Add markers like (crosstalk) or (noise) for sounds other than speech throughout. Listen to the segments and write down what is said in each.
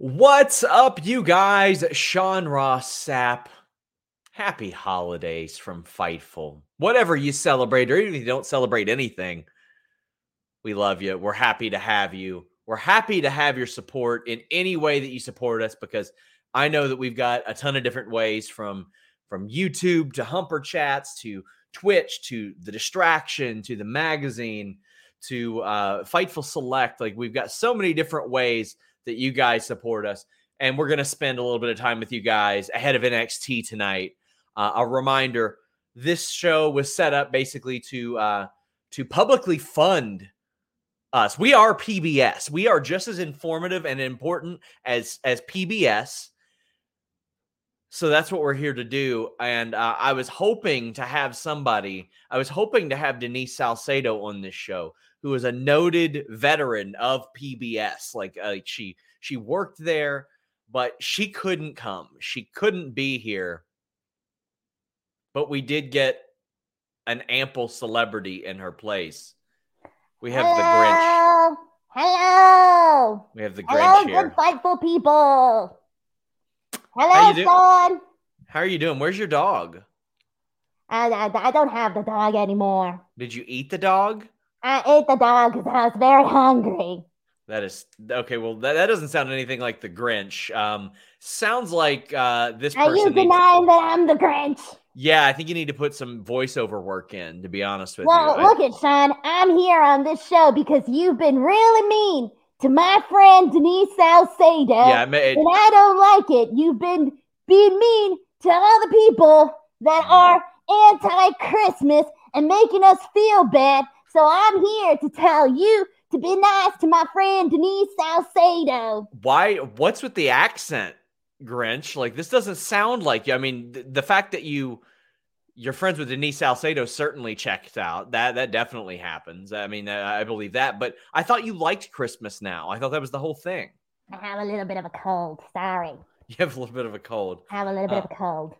What's up, you guys? Sean Ross Sapp. Happy holidays from Fightful. Whatever you celebrate, or even if you don't celebrate anything, we love you. We're happy to have you. We're happy to have your support in any way that you support us because I know that we've got a ton of different ways from from YouTube to Humper Chats to Twitch to the distraction to the magazine to uh, Fightful Select. Like we've got so many different ways that you guys support us. And we're going to spend a little bit of time with you guys ahead of NXT tonight. Uh, a reminder this show was set up basically to uh, to publicly fund us. We are PBS. We are just as informative and important as as PBS. So that's what we're here to do. And uh, I was hoping to have somebody. I was hoping to have Denise Salcedo on this show who is a noted veteran of PBS. Like uh, she she worked there, but she couldn't come. She couldn't be here. But we did get an ample celebrity in her place. We have Hello. the Grinch. Hello. We have the Hello, Grinch good here. fightful people. How Hello, you son. How are you doing? Where's your dog? I, I, I don't have the dog anymore. Did you eat the dog? I ate the dog because I was very hungry. That is okay. Well, that, that doesn't sound anything like the Grinch. Um, sounds like uh, this Are person. you denying that I'm the Grinch? yeah, I think you need to put some voiceover work in. To be honest with Well, you, Well, look at Sean. I'm here on this show because you've been really mean to my friend Denise Salcedo. yeah, I may, and I don't like it. You've been being mean to other people that Mm-hmm. are anti-Christmas and making us feel bad. So I'm here to tell you to be nice to my friend Denise Salcedo. why? What's with the accent, Grinch? Like this doesn't sound like you. I mean, th- the fact that you you're friends with Denise Salcedo certainly checked out. That that definitely happens. I mean, I, I believe that. But I thought you liked Christmas now. I thought that was the whole thing. I have a little bit of a cold. Sorry. (laughs) You have a little bit of a cold. I have a little bit Oh. of a cold.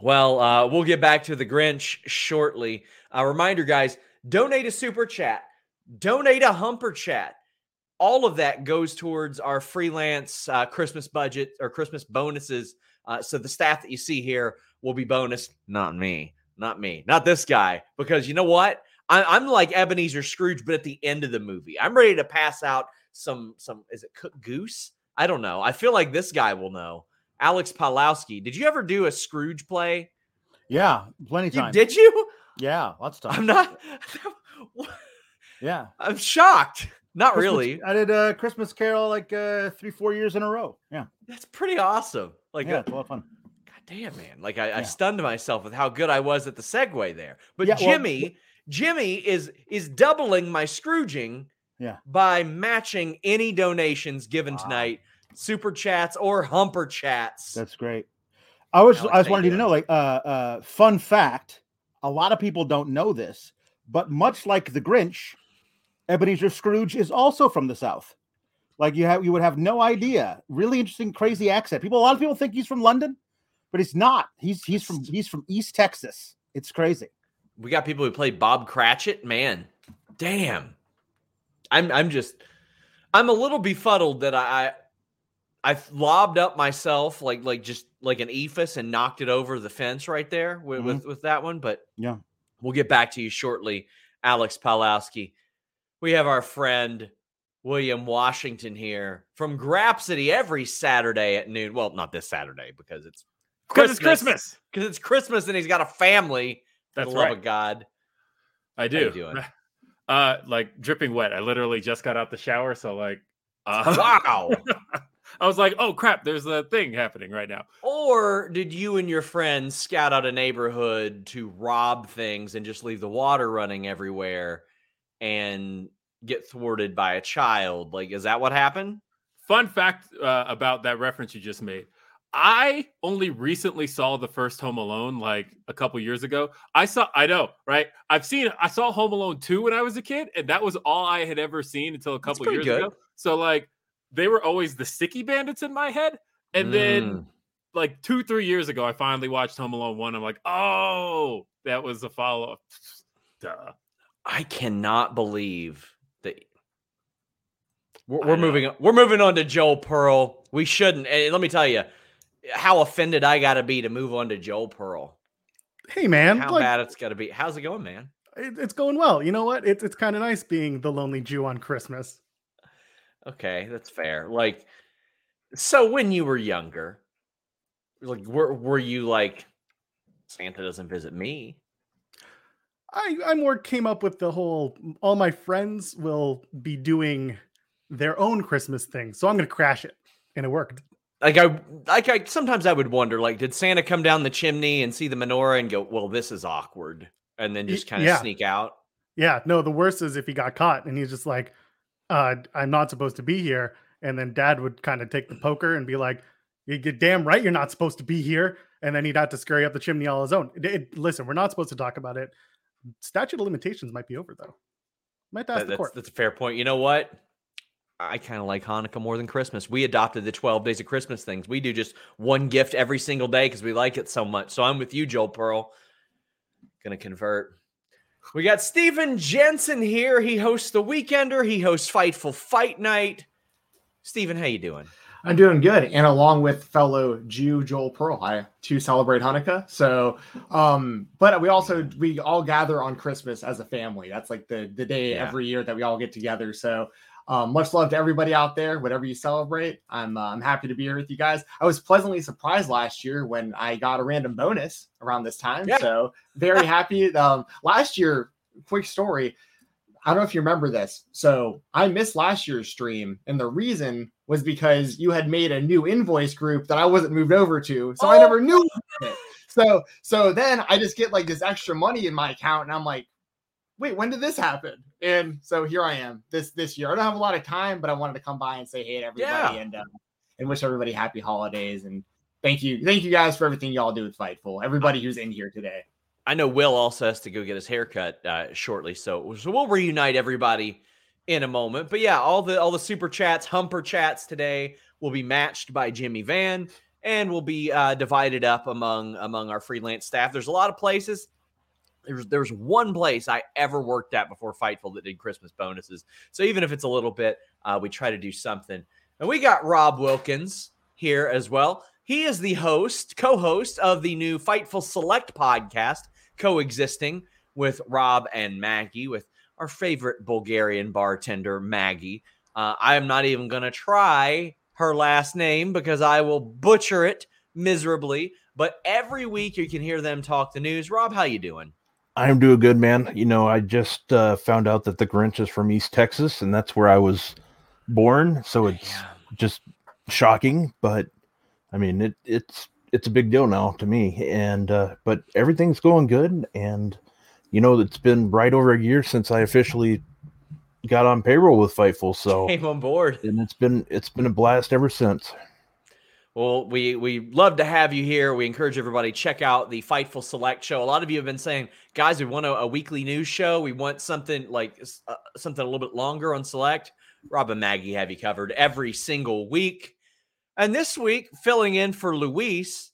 Well, uh, we'll get back to the Grinch shortly. A reminder, guys, donate a super chat, donate a humper chat. All of that goes towards our freelance uh, Christmas budget or Christmas bonuses. Uh, so the staff that you see here will be bonus. Not me, not me, not this guy. Because you know what? I, I'm like Ebenezer Scrooge, but at the end of the movie, I'm ready to pass out some some. Is it cooked goose? I don't know. I feel like this guy will know. Alex Palowski. Did you ever do a Scrooge play? Yeah, plenty of You did you? Yeah, lots of time. I'm not. (laughs) Yeah, I'm shocked. Not Christmas- really. I did a Christmas Carol like uh, three, four years in a row. Yeah, That's pretty awesome. Like, yeah, uh, it's a lot of fun. God damn, man. Like, I, I stunned myself with how good I was at the segue there. But Yeah, well, Jimmy, Jimmy is is doubling my Scrooging. Yeah. By matching any donations given Wow. tonight, super chats or humper chats. That's great. I was Alex, I was wanting you to know, like, uh, uh, fun fact: a lot of people don't know this, but much like the Grinch, Ebenezer Scrooge is also from the South. Like you have, you would have no idea. Really interesting, crazy accent. People, a lot of people think he's from London, but he's not. He's he's from he's from East Texas. It's crazy. we got people who play Bob Cratchit. Man, damn. I'm I'm just I'm a little befuddled that I I I lobbed up myself like like just like an eephus and knocked it over the fence right there with with, with that one. But Yeah. we'll get back to you shortly, Alex Palowski. We have our friend William Washington here from Grapsody every Saturday at noon. Well, not this Saturday because it's Because it's Christmas. because it's Christmas and he's got a family. For That's the love right. of God. I you do. doing? (laughs) Uh, like dripping wet. I literally just got out the shower, so like, uh, Wow. (laughs) I was like, oh crap, there's a thing happening right now. or did you and your friends scout out a neighborhood to rob things and just leave the water running everywhere and get thwarted by a child? Like, is that what happened? Fun fact uh, about that reference you just made. I only recently saw the first Home Alone like a couple years ago. I saw, I know, right? I've seen, I saw Home Alone 2 when I was a kid, and that was all I had ever seen until a couple years good. ago. So, like, they were always the sticky bandits in my head. And then Mm. like two, three years ago, I finally watched Home Alone one. I'm like, oh, that was a follow up. (sighs) Duh. I cannot believe that we're, we're moving. on- We're moving on to Joel Pearl. We shouldn't. And let me tell you how offended I got to be to move on to Joel Pearl. Hey man, How like, bad it's got to be. How's it going, man? it- it's going well. You know what? It's it's kind of nice being the lonely Jew on Christmas. Okay, that's fair. Like, so when you were younger, like, were were you like Santa doesn't visit me? I I more came up with the whole all my friends will be doing their own Christmas thing, so I'm gonna crash it, and it worked. Like I, like I sometimes I would wonder, like, did Santa come down the chimney and see the menorah and go, "Well, this is awkward," and then just kind of yeah. sneak out? Yeah, no, the worst is if he got caught and he's just like, uh, I'm not supposed to be here. And then dad would kind of take the poker and be like, you get damn right you're not supposed to be here. And then he'd have to scurry up the chimney all his own. It- it- listen, we're not supposed to talk about it. Statute of limitations might be over though. Might ask That- the that's, court. that's a fair point. You know what? I kind of like Hanukkah more than Christmas. We adopted the 12 days of Christmas things. We do just one gift every single day because we like it so much. So I'm with you, Joel Pearl. Gonna convert. We got Steven Jensen here. He hosts the Weekender. He hosts Fightful Fight Night. Steven, how you doing? I'm doing good, and along with fellow Jew Joel Pearl, I to celebrate Hanukkah. So, um, but we also we all gather on Christmas as a family. That's like the the day Yeah. every year that we all get together. So, um, much love to everybody out there. Whatever you celebrate, I'm uh, I'm happy to be here with you guys. I was pleasantly surprised last year when I got a random bonus around this time. Yeah. So very happy. Um, last year, quick story. I don't know if you remember this. So I missed last year's stream, and the reason was because you had made a new invoice group that I wasn't moved over to, so I Oh. never knew. So so then I just get like this extra money in my account, and I'm like, wait, when did this happen? And so here I am this this year. I don't have a lot of time, but I wanted to come by and say hey to everybody Yeah. and uh, and wish everybody happy holidays and thank you thank you guys for everything y'all do with Fightful. Everybody who's in here today. I know Will also has to go get his haircut uh, shortly, so so we'll reunite everybody in a moment. But yeah, all the all the super chats, humper chats today will be matched by Jimmy Van and will be uh, divided up among among our freelance staff. There's a lot of places. There's there's one place I ever worked at before Fightful that did Christmas bonuses. So even if it's a little bit, uh, we try to do something. And we got Rob Wilkins here as well. He is the host, co-host of the new Fightful Select podcast, coexisting with Rob and Maggie, with our favorite Bulgarian bartender, Maggie. Uh, I am not even going to try her last name because I will butcher it miserably. But every week you can hear them talk the news. Rob, how you doing? I'm doing good, man. You know, I just uh, found out that the Grinch is from East Texas, and that's where I was born. So it's Yeah. just shocking, but I mean, it it's it's a big deal now to me. And uh, but everything's going good, and you know, it's been right over a year since I officially got on payroll with Fightful. So Came on board. and it's been it's been a blast ever since. Well, we we love to have you here. We encourage everybody check out the Fightful Select show. A lot of you have been saying, guys, we want a, a weekly news show. We want something like uh, something a little bit longer on Select. Rob and Maggie have you covered every single week. And this week, filling in for Luis,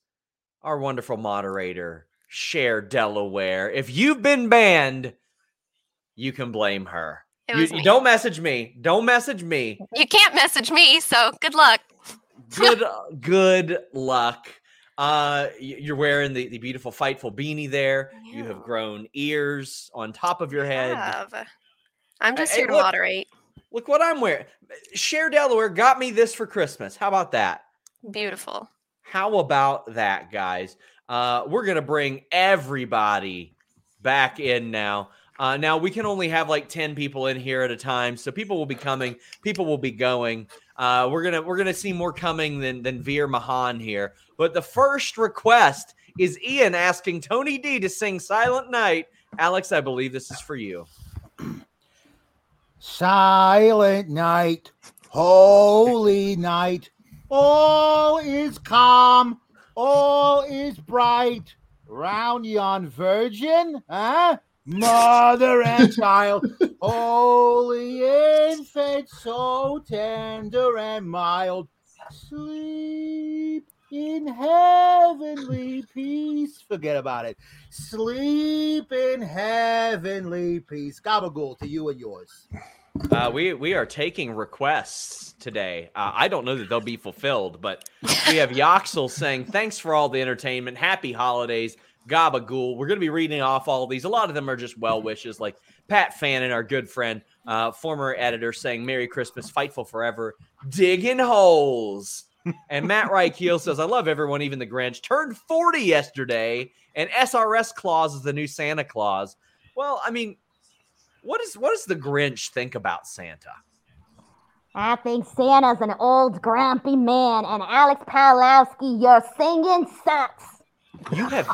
our wonderful moderator, Share Delaware. If you've been banned, you can blame her. You, you don't message me. Don't message me. You can't message me, so good luck. Good good luck. Uh you're wearing the, the beautiful fightful beanie there. You have grown ears on top of your head. Have. I'm just Hey, here to look. moderate. look what i'm wearing. Share delaware got me this for christmas. How about that? Beautiful. how about that guys? Uh we're gonna bring everybody back in now. Uh now we can only have like 10 people in here at a time so people will be coming people will be going uh we're gonna we're gonna see more coming than than Veer Mahaan here but the first request is ian asking tony d to sing silent night alex i believe this is for you Silent night, holy night, all is calm, all is bright. Round yon virgin, huh? Mother and (laughs) child, holy infant, so tender and mild. Sleep in heavenly peace. Forget about it. Sleep in heavenly peace. Gabagool to you and yours. Uh, we we are taking requests today. Uh, I don't know that they'll be fulfilled, but we have Yoxel saying thanks for all the entertainment. Happy holidays, Gabagool. We're going to be reading off all of these. A lot of them are just well wishes, like Pat Fannin, our good friend, uh, former editor, saying Merry Christmas, Fightful forever, digging holes. And Matt (laughs) Reichel says, I love everyone, even the Grinch. Turned 40 yesterday, and SRS Claus is the new Santa Claus. Well, I mean, what is what does the Grinch think about Santa? I think Santa's an old grumpy man, and Alex Pawlowski, your singing sucks. You have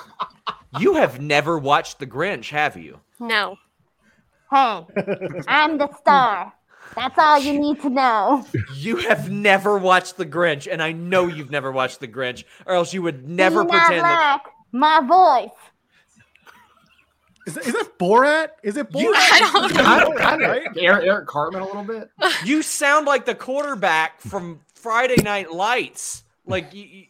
you have never watched the Grinch, have you? No. Hey, I'm the star. That's all you need to know. You have never watched the Grinch, and I know you've never watched the Grinch, or else you would never Do you not pretend that like my voice. Is, is it Borat? Is it Borat? You- I don't know. (laughs) I don't kind Right? Eric, Eric Cartman a little bit. you sound like the quarterback from Friday Night Lights. Like you, you-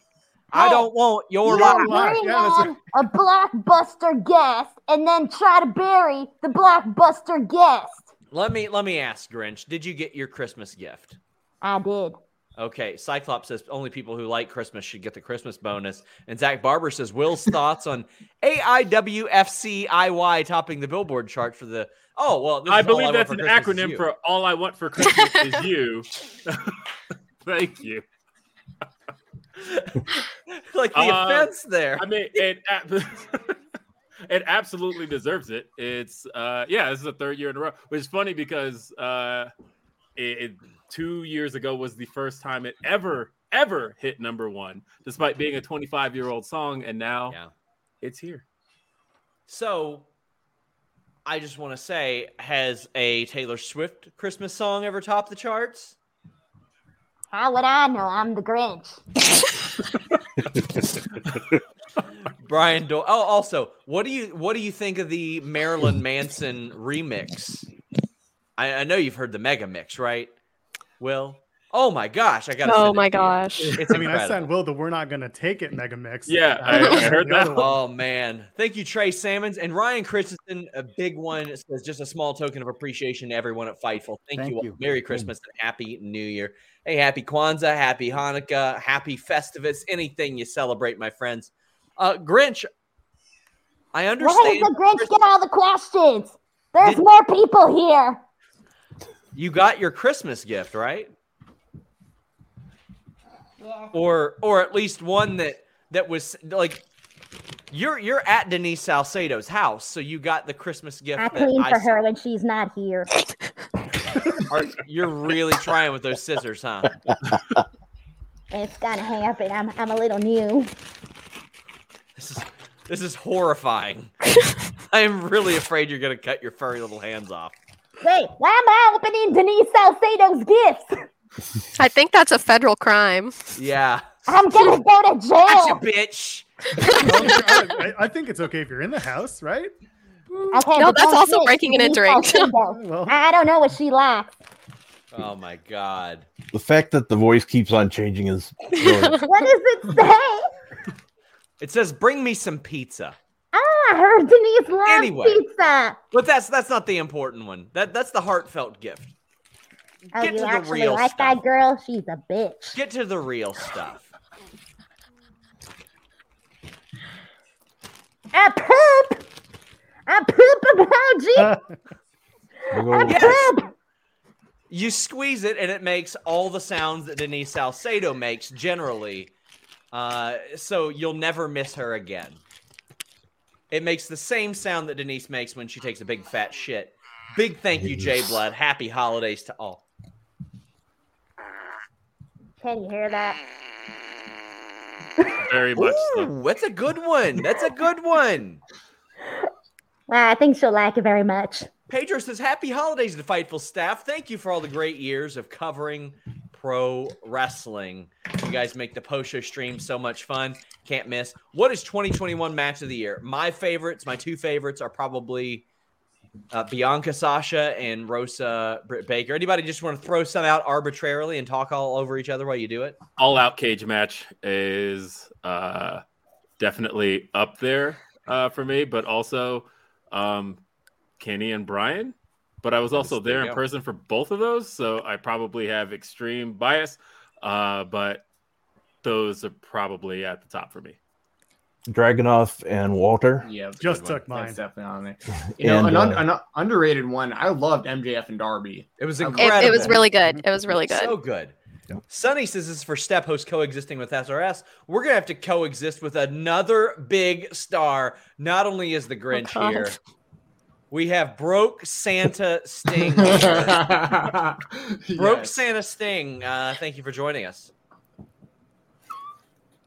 I don't want your You life. life. bring Yeah, on a blockbuster guest and then try to bury the blockbuster guest. Let me let me ask Grinch. Did you get your Christmas gift? I did. Okay, Cyclops says only people who like Christmas should get the Christmas bonus. And Zach Barber says Will's (laughs) thoughts on AIWFCIY topping the Billboard chart for the. Oh well, this I is All believe Want that's for an Christmas acronym for "All I Want for Christmas Is You." (laughs) Thank you. (laughs) like the Uh, offense there. I mean, it (laughs) it absolutely deserves it. It's uh, yeah, this is the third year in a row, which is funny because uh, it, it- two years ago was the first time it ever ever hit number one, despite being a 25 year old song, and now Yeah. it's here. So, I just want to say, has a Taylor Swift Christmas song ever topped the charts? How would I know? I'm the Grinch. (laughs) Brian Doyle. Oh, also, what do you what do you think of the Marilyn Manson remix? I, I know you've heard the mega mix, right? Will. Oh my gosh, I got. To say, oh my gosh. (laughs) It's I mean, I incredible. sent Will the "We're not gonna take it" mega mix. Yeah, I- I heard that. Oh man, thank you, Trey Salmons and Ryan Christensen. A big one says just a small token of appreciation to everyone at Fightful. Thank, Thank you. you. Merry Christmas and Happy New Year. Hey, Happy Kwanzaa, Happy Hanukkah, Happy Festivus. Anything you celebrate, my friends. Uh, Grinch, I Why understand. does the Grinch get all the questions? There's Did- more people here. You got your Christmas gift, right? Or or at least one that that was like you're you're at Denise Salcedo's house, so you got the Christmas gift. I that clean I for her when she's not here. (laughs) Are, you're really trying with those scissors, huh? It's gonna happen. I'm I'm a little new. This is this is horrifying. (laughs) I am really afraid you're gonna cut your furry little hands off. Wait, why am I opening Denise Salcedo's gifts? I think that's a federal crime. Yeah. I'm gonna go to Gotcha, jail. bitch. I, I think it's okay if you're in the house, right? Okay, No, that's also snitch, breaking and Denise entering. Salcedo. (laughs) Well, I don't know what she likes. Oh my god. The fact that the voice keeps on changing is. (laughs) What does it say? It says bring me some pizza. Ah, I heard Denise loves Anyway. pizza. But that's that's not the important one. That that's the heartfelt gift. Oh, Get you to the actually real like stuff. that girl? She's a bitch. Get to the real stuff. I poop. I poop emoji. Big I Yes. poop. You squeeze it and it makes all the sounds that Denise Salcedo makes generally. Uh, so you'll never miss her again. It makes the same sound that Denise makes when she takes a big fat shit. Big thank you, Jay Blood. Happy holidays to all. Can you hear that? (laughs) Very much so. Ooh, that's a good one. That's a good one. (laughs) Ah, well, I think she'll like it very much. Pedro says, Happy holidays to Fightful staff. Thank you for all the great years of covering pro wrestling. You guys make the post show stream so much fun. Can't miss. What is 2021 match of the year? My favorites, my two favorites are probably uh, Bianca Sasha and Rosa Britt Baker. Anybody just want to throw some out arbitrarily and talk all over each other while you do it? All out cage match is uh, definitely up there uh, for me, but also um, Kenny and Brian but I was also there there in person for both of those, so I probably have extreme bias. Uh, but those are probably at the top for me. Dragunov and Walter. Yeah, Just good one. took mine. That's definitely on there. You know, And, an, un- uh, an underrated one. I loved MJF and Darby. It was incredible. It, it was really good. It was really good. So good. Yep. Sunny says this is for step host coexisting with SRS. We're gonna have to coexist with another big star. Not only is the Grinch God. here, we have broke Santa (laughs) Sting. (laughs) broke Yes. Santa Sting. Uh, thank you for joining us.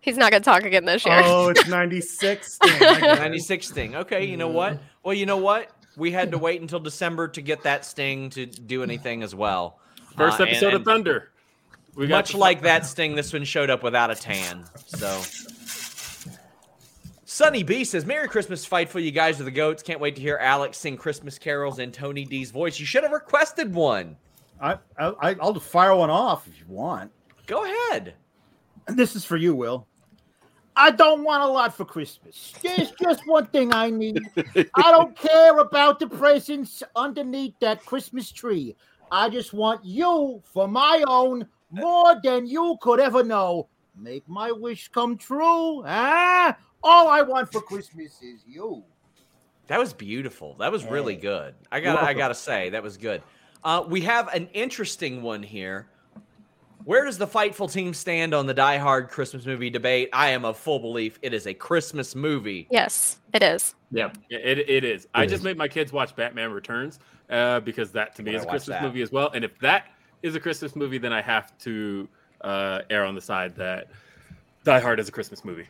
He's not going to talk again this year. Oh, it's (laughs) 96. Sting. I get it. 96 Sting. Okay, you know what? Well, you know what? We had to wait until December to get that Sting to do anything as well. First Uh, episode and of Thunder. We Much the- like that Sting, this one showed up without a tan. So. Sunny B says, Merry Christmas, Fightful. You guys are the goats. Can't wait to hear Alex sing Christmas carols in Tony D's voice. You should have requested one. I, I I'll fire one off if you want. Go ahead. And this is for you, Will. I don't want a lot for Christmas. There's just one thing I need. I don't (laughs) care about the presents underneath that Christmas tree. I just want you for my own more than you could ever know. Make my wish come true. Ah, all I want for Christmas is you. That was beautiful. That was really good. I got I got to say that was good. Uh, we have an interesting one here. Where does the Fightful team stand on the Die Hard Christmas movie debate? I am of full belief it is a Christmas movie. yes, it is. Yeah, it, it is. I It just made my kids watch Batman Returns uh, because that to me is a Christmas that. movie as well. And if that is a Christmas movie, then I have to uh, err on the side that Die Hard is a Christmas movie.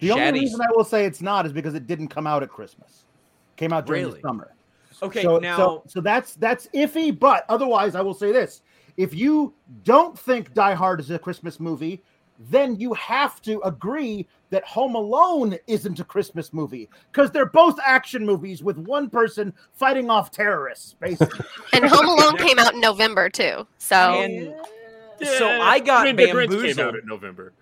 The only reason I will say it's not is because it didn't come out at Christmas. Came out during Really? the summer. Okay, so, now so, so that's that's iffy. But otherwise, I will say this: if you don't think Die Hard is a Christmas movie, then you have to agree that Home Alone isn't a Christmas movie because they're both action movies with one person fighting off terrorists, basically. (laughs) And Home Alone came out in November too. So and so I got I mean, The Grinch came out in November.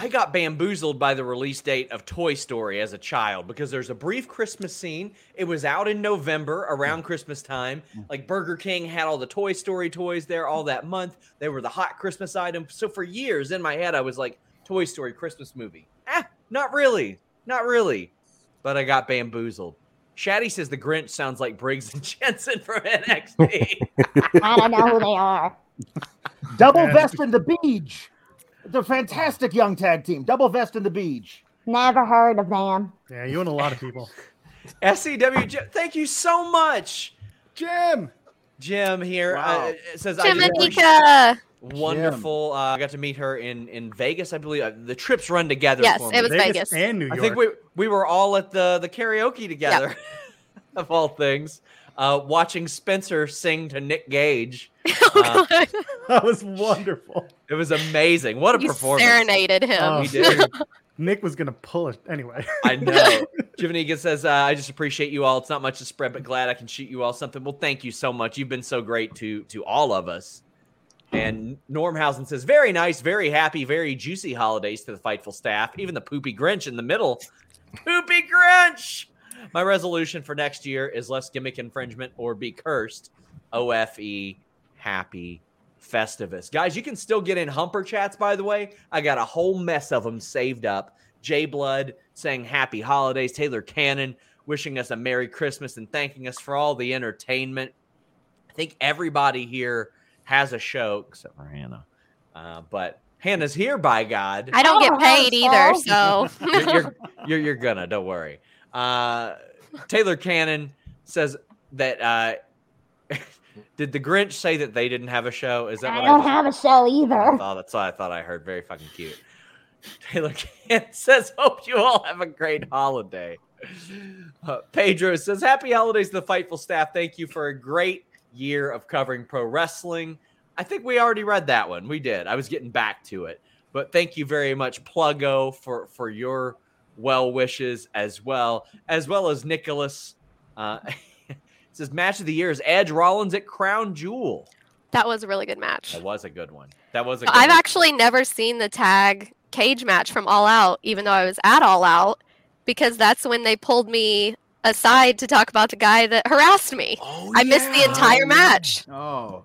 I got bamboozled by the release date of Toy Story as a child because there's a brief Christmas scene. It was out in November around Christmas time. Like Burger King had all the Toy Story toys there all that month. They were the hot Christmas item. So for years in my head, I was like, Toy Story Christmas movie. Ah, not really. Not really. But I got bamboozled. Shaddy says the Grinch sounds like Briggs and (laughs) Jensen from NXT. (laughs) I don't know who they are. Double Yeah. Vest and the Beach. The fantastic young tag team. Double Vest and the Beach. Never heard of them. Yeah, you and a lot of people. (laughs) SCW, thank you so much. Jim. Jim here uh, Wow. it says, I just appreciate- Wonderful. Uh, I got to meet her in in Vegas, I believe. Uh, the trips run together. Yes, for it was Vegas. and New York. I think we we were all at the the karaoke together, (laughs) of all things. Uh, watching Spencer sing to Nick Gage. (laughs) Oh, Uh, that was wonderful. It was amazing. What a you performance! serenaded him. Oh, We (laughs) did. Nick was gonna pull it anyway. I know. (laughs) Jivaniga says, uh, I just appreciate you all. It's not much to spread, but glad I can shoot you all something. Well, thank you so much. You've been so great to to all of us. And Normhausen says, very nice, very happy, very juicy holidays to the Fightful staff. Even the poopy Grinch in the middle. Poopy Grinch! My resolution for next year is less gimmick infringement or be cursed. OFE, happy Festivus. Guys, you can still get in Humper chats, by the way. I got a whole mess of them saved up. J Blood saying happy holidays. Taylor Cannon wishing us a Merry Christmas and thanking us for all the entertainment. I think everybody here has a show except for Hannah. Uh, but Hannah's here, by God. I don't Oh, get paid either, so (laughs) you're, you're, you're, you're gonna, don't worry. Uh, Taylor Cannon says that. Uh, (laughs) did the Grinch say that they didn't have a show? Is that I what don't just- have a show either. Oh, that's what I thought I heard. Very fucking cute. (laughs) Taylor Can (laughs) says, "Hope you all have a great holiday." Uh, Pedro says, "Happy holidays to the Fightful staff. Thank you for a great year of covering pro wrestling." I think we already read that one. We did. I was getting back to it, but thank you very much, Pluggo, for for your well wishes as well, as well as Nicholas. Uh, (laughs) it says, "Match of the year is Edge Rollins at Crown Jewel." that was a really good match. That was a good one. That was a. Good I've one. actually never seen the tag cage match from All Out, even though I was at All Out, because that's when they pulled me aside to talk about the guy that harassed me. Oh, I missed the entire match. Oh,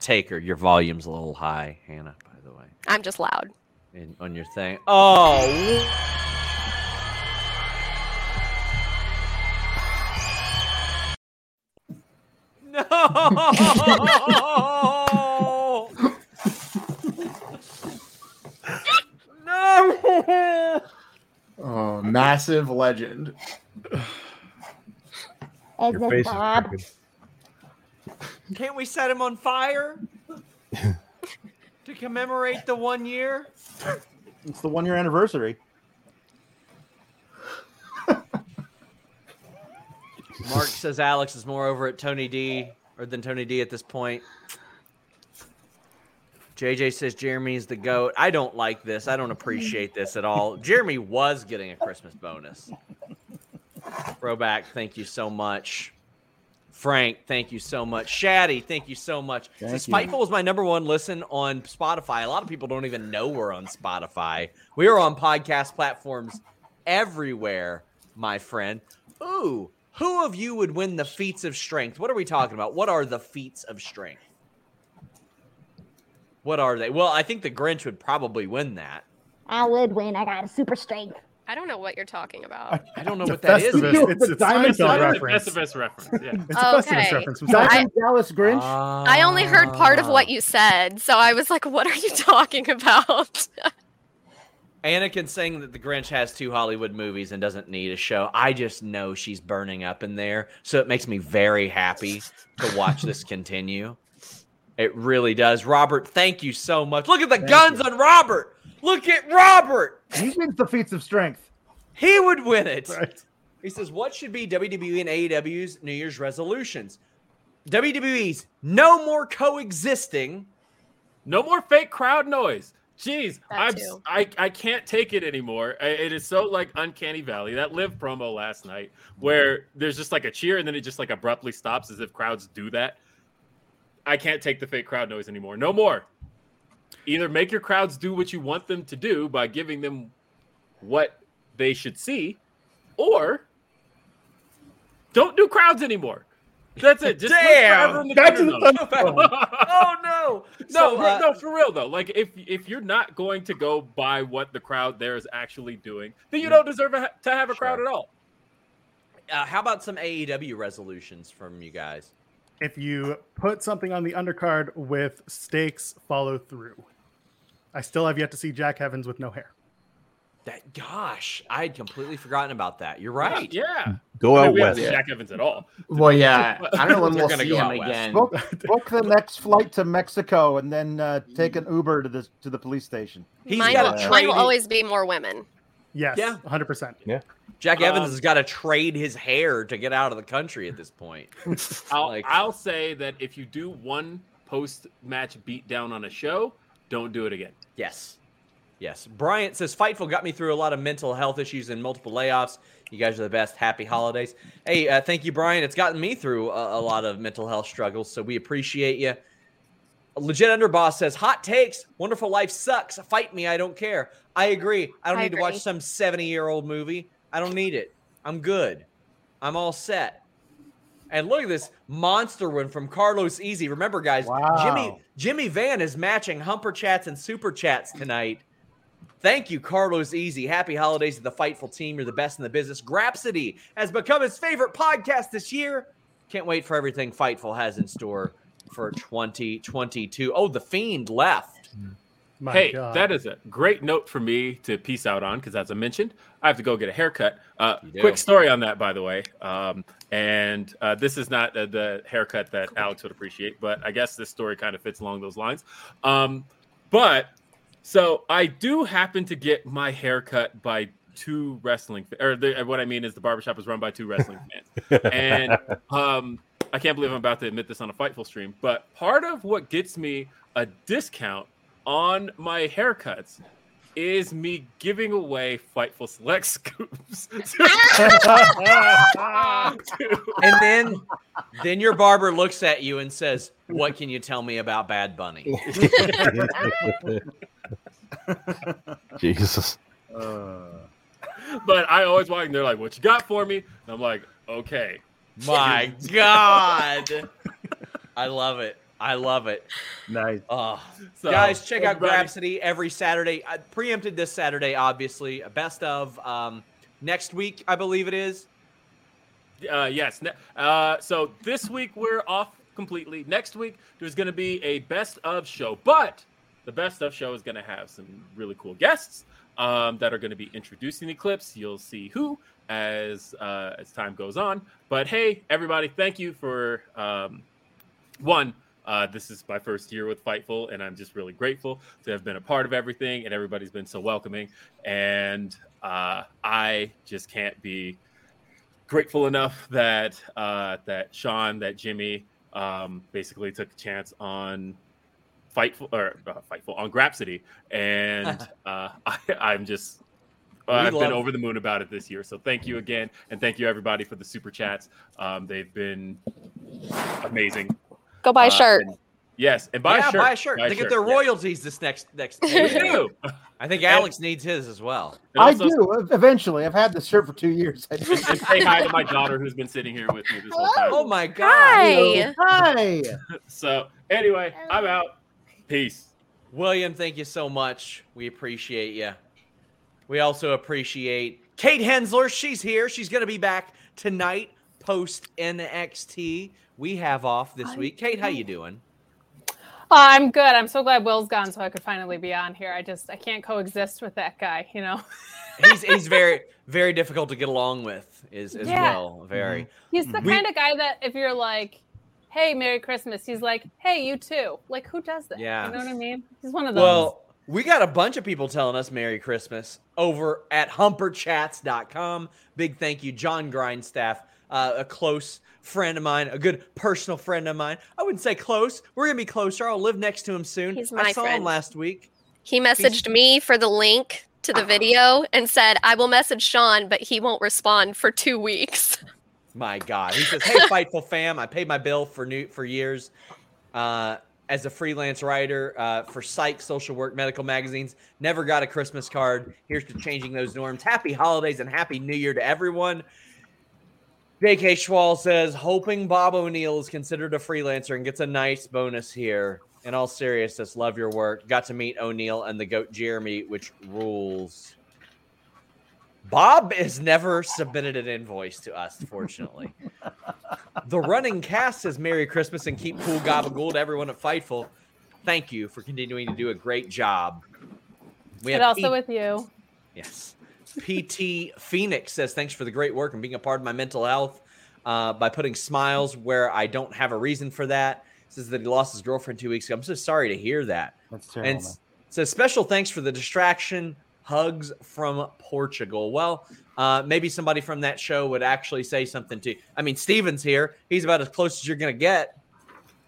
Taker, your volume's a little high, Hannah, by the way, I'm just loud. in, on your thing. Oh, (laughs) no! (laughs) no! Oh, massive legend. Is Your this face is Bob? crooked. Can't we set him on fire to commemorate the one year? It's the one year anniversary. Mark says Alex is more over at Tony D or than Tony D at this point. JJ says Jeremy's the goat. I don't like this. I don't appreciate this at all. Jeremy was getting a Christmas bonus. Throwback, thank you so much. Frank, thank you so much. Shaddy, thank you so much. Thank Since you. Fightful was my number one listen on Spotify, a lot of people don't even know we're on Spotify. We are on podcast platforms everywhere, my friend. Ooh, who of you would win the feats of strength? What are we talking about? What are the feats of strength? What are they? Well, I think the Grinch would probably win that. I would win. I got a super strength. I don't know what you're talking about. I don't know It's what that is. Festivus. It's, The it's Diamond Seinfeld Diamond reference. That's the best reference. Yeah. It's a Festivus reference. from Seinfeld. Diamond Dallas Grinch. I only heard part of what you ah. said, so I was like, what are you talking about? (laughs) Anakin saying that the Grinch has two Hollywood movies and doesn't need a show. I just know she's burning up in there. So it makes me very happy to watch this continue. It really does. Robert, thank you so much. Look at the guns on Robert. Look at Robert. He wins the feats of strength. He would win it. Right. He says, What should be WWE and AEW's New Year's resolutions? WWE's no more coexisting. No more fake crowd noise. Jeez, I'm. I, I can't take it anymore. It is so like uncanny valley. That live promo last night where there's just like a cheer and then it just like abruptly stops as if crowds do that. I can't take the fake crowd noise anymore. No more. Either make your crowds do what you want them to do by giving them what they should see, or don't do crowds anymore. That's it. Just Damn! the Back to the know. (laughs) oh no. No, So, for- uh, no, for real though. Like if if you're not going to go by what the crowd there is actually doing, then you don't deserve a, to have a crowd at all. uh, how about some AEW resolutions from you guys? If you put something on the undercard with stakes, follow through. I still have yet to see Jack Evans with no hair. That gosh, I had completely forgotten about that. You're right. Yeah. Go I mean, out we west. seen Jack Evans at all. Well, yeah. (laughs) I don't know when They're we'll gonna see go him out west. again. Book, book the next flight to Mexico and then uh, take an Uber to the to the police station. He's mine, got will, mine will always be more women. Yes, Yeah. 100%. Yeah. Jack Evans Um, has got to trade his hair to get out of the country at this point. (laughs) I'll Like- I'll say that if you do one post match beat down on a show, don't do it again. Yes. Yes. Bryant says Fightful got me through a lot of mental health issues and multiple layoffs. You guys are the best. Happy holidays. Hey, uh, thank you, Brian. It's gotten me through a, a lot of mental health struggles, so we appreciate you. Legit Underboss says, Hot takes. Wonderful Life sucks. Fight me. I don't care. I agree. I don't I need to watch some 70 year old movie. I don't need it. I'm good. I'm all set. And look at this monster one from Carlos Easy. Remember, guys, Wow. Jimmy Jimmy Van is matching Humper Chats and Super Chats tonight. Thank you, Carlos Easy. Happy holidays to the Fightful team. You're the best in the business. Grapsody has become his favorite podcast this year. Can't wait for everything Fightful has in store for 2022. Oh, the Fiend left. My hey, God. that is a great note for me to peace out on because, as I mentioned, I have to go get a haircut. Uh, quick story on that, by the way. Um, and uh, this is not uh, the haircut that Alex would appreciate, but I guess this story kind of fits along those lines. Um, but so I do happen to get my haircut by two wrestling, or the, what I mean is the barbershop is run by two wrestling (laughs) fans and um, I can't believe I'm about to admit this on a Fightful stream, but part of what gets me a discount on my haircuts is me giving away Fightful Select scoops. (laughs) And then then your barber looks at you and says, "What can you tell me about Bad Bunny?" (laughs) Jesus. but I always walk and they're like, "What you got for me?" And I'm like, "Okay." My (laughs) God. I love it. I love it. Nice. Oh, So, guys, check out everybody- Grapsody every Saturday. I preempted this Saturday, obviously. A best of um, next week, I believe it is. Uh, yes. Uh, so this week we're off completely. Next week there's going to be a best of show, but the best of show is going to have some really cool guests um, that are going to be introducing the clips. You'll see who as uh, as time goes on. But hey, everybody, thank you for um, one. Uh, this is my first year with Fightful, and I'm just really grateful to have been a part of everything. And everybody's been so welcoming, and uh, I just can't be grateful enough that uh, that Sean, that Jimmy, um, basically took a chance on Fightful or uh, Fightful on Grapsody, and (laughs) uh, (laughs) I, I'm just We I've been over the moon about it this year. So thank you again, and thank you everybody for the super chats. Um, they've been amazing. Go buy a Uh, shirt. and- yes, and buy yeah, a shirt. buy a shirt. Buy a they get shirt, their yeah. royalties this next next. (laughs) We do. I think Alex needs his as well. I also- do. Eventually, I've had this shirt for two years. (laughs) And say hi to my daughter who's been sitting here with me this whole time. Oh my God! Hi. Hi. (laughs) So anyway, I'm out. Peace. William, thank you so much. We appreciate you. We also appreciate Kate Hensler. She's here. She's going to be back tonight post NXT. We have off this week. Kate, how you doing? Oh, I'm good. I'm so glad Will's gone, so I could finally be on here. I just I can't coexist with that guy, you know. (laughs) He's he's (laughs) very very difficult to get along with. Is as Yeah. well. Very. Mm-hmm. He's the We- kind of guy that if you're like, "Hey, Merry Christmas," he's like, "Hey, you too." Like, who does that? Yeah. you know what I mean. He's one of those. Well, we got a bunch of people telling us Merry Christmas over at humperchats.com. Big thank you, John Grindstaff, uh, a close friend of mine, a good personal friend of mine. I wouldn't say close. We're going to be closer. I'll live next to him soon. He's I my saw him last week. He messaged me for the link to the video and said, I will message Sean, but he won't respond for two weeks. My God. He says, (laughs) Hey, Fightful fam, I paid my bill for new for years. Uh, as a freelance writer uh, for psych, social work, medical magazines, never got a Christmas card. Here's to changing those norms. Happy holidays and happy new year to everyone. JK Schwal says, hoping Bob O'Neill is considered a freelancer and gets a nice bonus here. In all seriousness, love your work. Got to meet O'Neill and the goat Jeremy, which rules. Bob has never submitted an invoice to us, fortunately. the running cast says Merry Christmas and keep cool gabagool to everyone at Fightful. Thank you for continuing to do a great job. We and have also Pete- with you. Yes. PT Phoenix says, thanks for the great work and being a part of my mental health uh, by putting smiles where I don't have a reason for that. Says that he lost his girlfriend two weeks ago. I'm so sorry to hear that. That's terrible. And man. says, special thanks for the distraction. Hugs from Portugal. Well, uh, maybe somebody from that show would actually say something to you. I mean, Steven's here. He's about as close as you're going to get.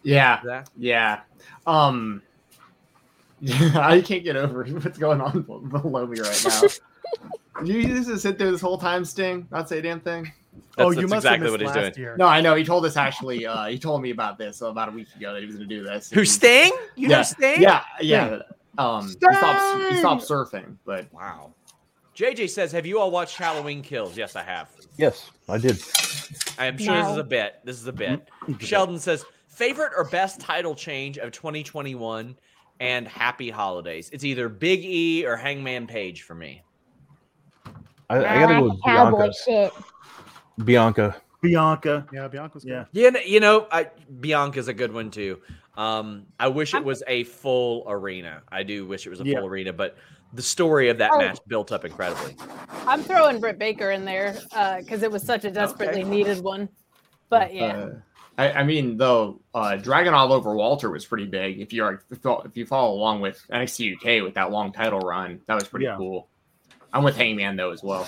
Yeah, Yeah. yeah. Um, (laughs) I can't get over (laughs) what's going on below me right now. Did (laughs) you just sit there this whole time, Sting, not say a damn thing? oh, That's- you must exactly have what missed he's last doing. year. No, I know. He told us actually. Uh, he told me about this about a week ago that he was going to do this. Who, And- Sting? You know yeah, Sting? Yeah, yeah. Um, he stopped. He stopped surfing, but Wow. JJ says, have you all watched Halloween Kills? Yes, I have. Yes, I did. I am sure this is a bit. This is a bit. (laughs) Sheldon says, favorite or best title change of 2021 and happy holidays. It's either Big E or Hangman Page for me. I, I gotta go Ah, with cowboy Bianca. shit. Bianca. Bianca. Yeah, Bianca's Yeah. Yeah, n- you know, I, Bianca's a good one too. Um, I wish it was a full arena. I do wish it was a Yeah. full arena, but the story of that Oh. match built up incredibly. I'm throwing Britt Baker in there because it was such a desperately needed one. But yeah, Uh, I, I mean, though, uh, Dragon all over Walter was pretty big. If you are if you follow along with NXT UK with that long title run, that was pretty Yeah. cool. I'm with Hangman though as well.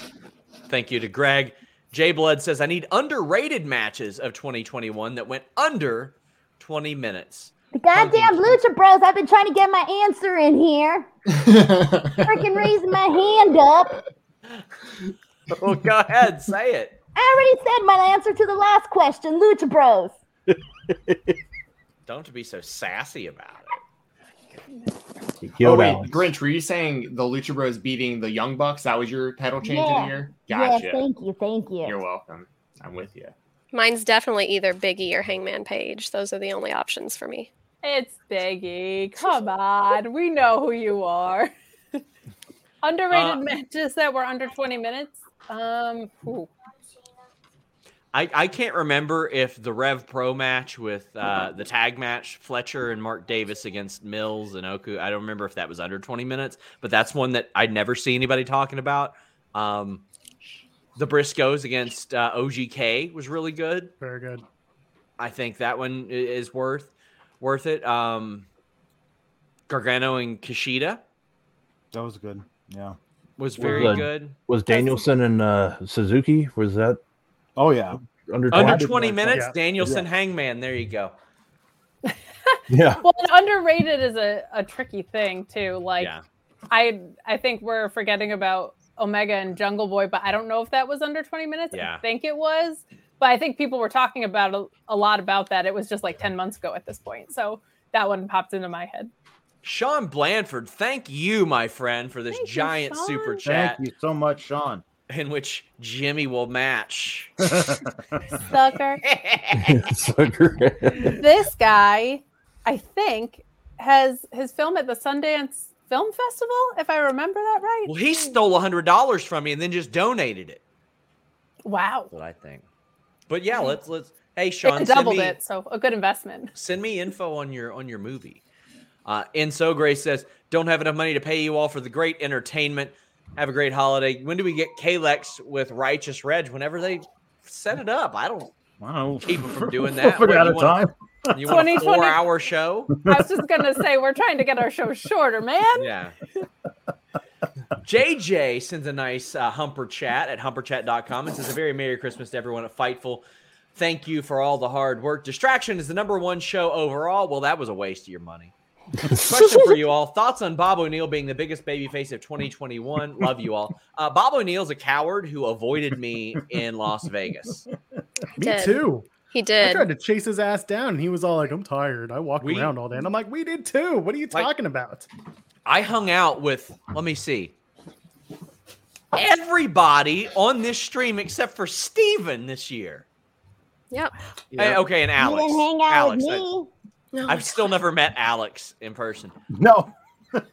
Thank you to Greg. J Blood says, I need underrated matches of 2021 that went under 20 minutes. The goddamn Lucha Bros. I've been trying to get my answer in here. (laughs) Freaking raising my hand up. (laughs) Well, go ahead, say it. I already said my answer to the last question. Lucha Bros. (laughs) Don't be so sassy about it. Oh wait, Alex. Grinch, were you saying the Lucha Bros beating the Young Bucks? That was your title change of Yeah. the year? Yes, Gotcha. thank you, thank you. You're welcome. I'm with you. Mine's definitely either Biggie or Hangman Page. Those are the only options for me. It's Biggie. Come on, we know who you are. (laughs) Underrated Uh, matches that were under 20 minutes. Um, ooh. I, I can't remember if the Rev Pro match with uh, the tag match, Fletcher and Mark Davis against Mills and Oku, I don't remember if that was under 20 minutes, but that's one that I'd never see anybody talking about. Um, the Briscoes against uh, OGK was really good. Very good. I think that one is worth worth it. Um, Gargano and Kushida That was good. Yeah. was Was very the- good. Was Danielson and uh, Suzuki? Was that Oh yeah. under 20? Under 20 minutes, Yeah. Danielson Hangman. There you go. (laughs) Yeah. Well, and underrated is a, a tricky thing too. Like yeah. I I think we're forgetting about Omega and Jungle Boy, but I don't know if that was under 20 minutes. Yeah. I think it was. But I think people were talking about a, a lot about that. It was just like 10 months ago at this point. So that one popped into my head. Sean Blandford, thank you, my friend, for this Thank giant Sean. super chat Thank you so much, Sean. in which Jimmy will match. Sucker. (laughs) Sucker. this guy, I think, has his film at the Sundance Film Festival, if I remember that right. well, he stole a hundred dollars from me and then just donated it. Wow. That's what I think. But yeah, Hmm. let's let's. Hey, Sean, It send doubled me, it, so a good investment. send me info on your on your movie. Uh, and so Grace says, "Don't have enough money to pay you all for the great entertainment. Have a great holiday. When do we get Kalex with Righteous Reg? Whenever they set it up, I don't Wow. keep them from doing We'll (laughs) that. figure What, out you a time. (laughs) You want a four-hour show? I was just gonna say we're trying to get our show shorter, man. Yeah. (laughs) (laughs) JJ sends a nice uh, humper chat at humperchat.com and says, A very Merry Christmas to everyone at Fightful. Thank you for all the hard work. Distraction is the number one show overall. Well, that was a waste of your money. (laughs) Question for you all. Thoughts on Bob O'Neill being the biggest babyface of 2021? Love you all. (laughs) Uh, Bob O'Neill's a coward who avoided me in Las Vegas. Me Did. too. He did. I tried to chase his ass down, and he was all like, "I'm tired. I walked We- around all day." And I'm like, "We did too. What are you Like- talking about?" I hung out with, let me see, everybody on this stream except for Steven this year. Yep. Hey, okay, and Alex. You hang out Alex, with I- me. No, I've still never met Alex in person. No. (laughs)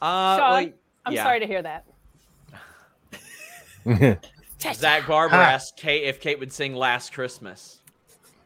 Uh, Sean, like, I'm yeah. sorry to hear that. (laughs) (laughs) Zach Barber asked Kate if Kate would sing "Last Christmas."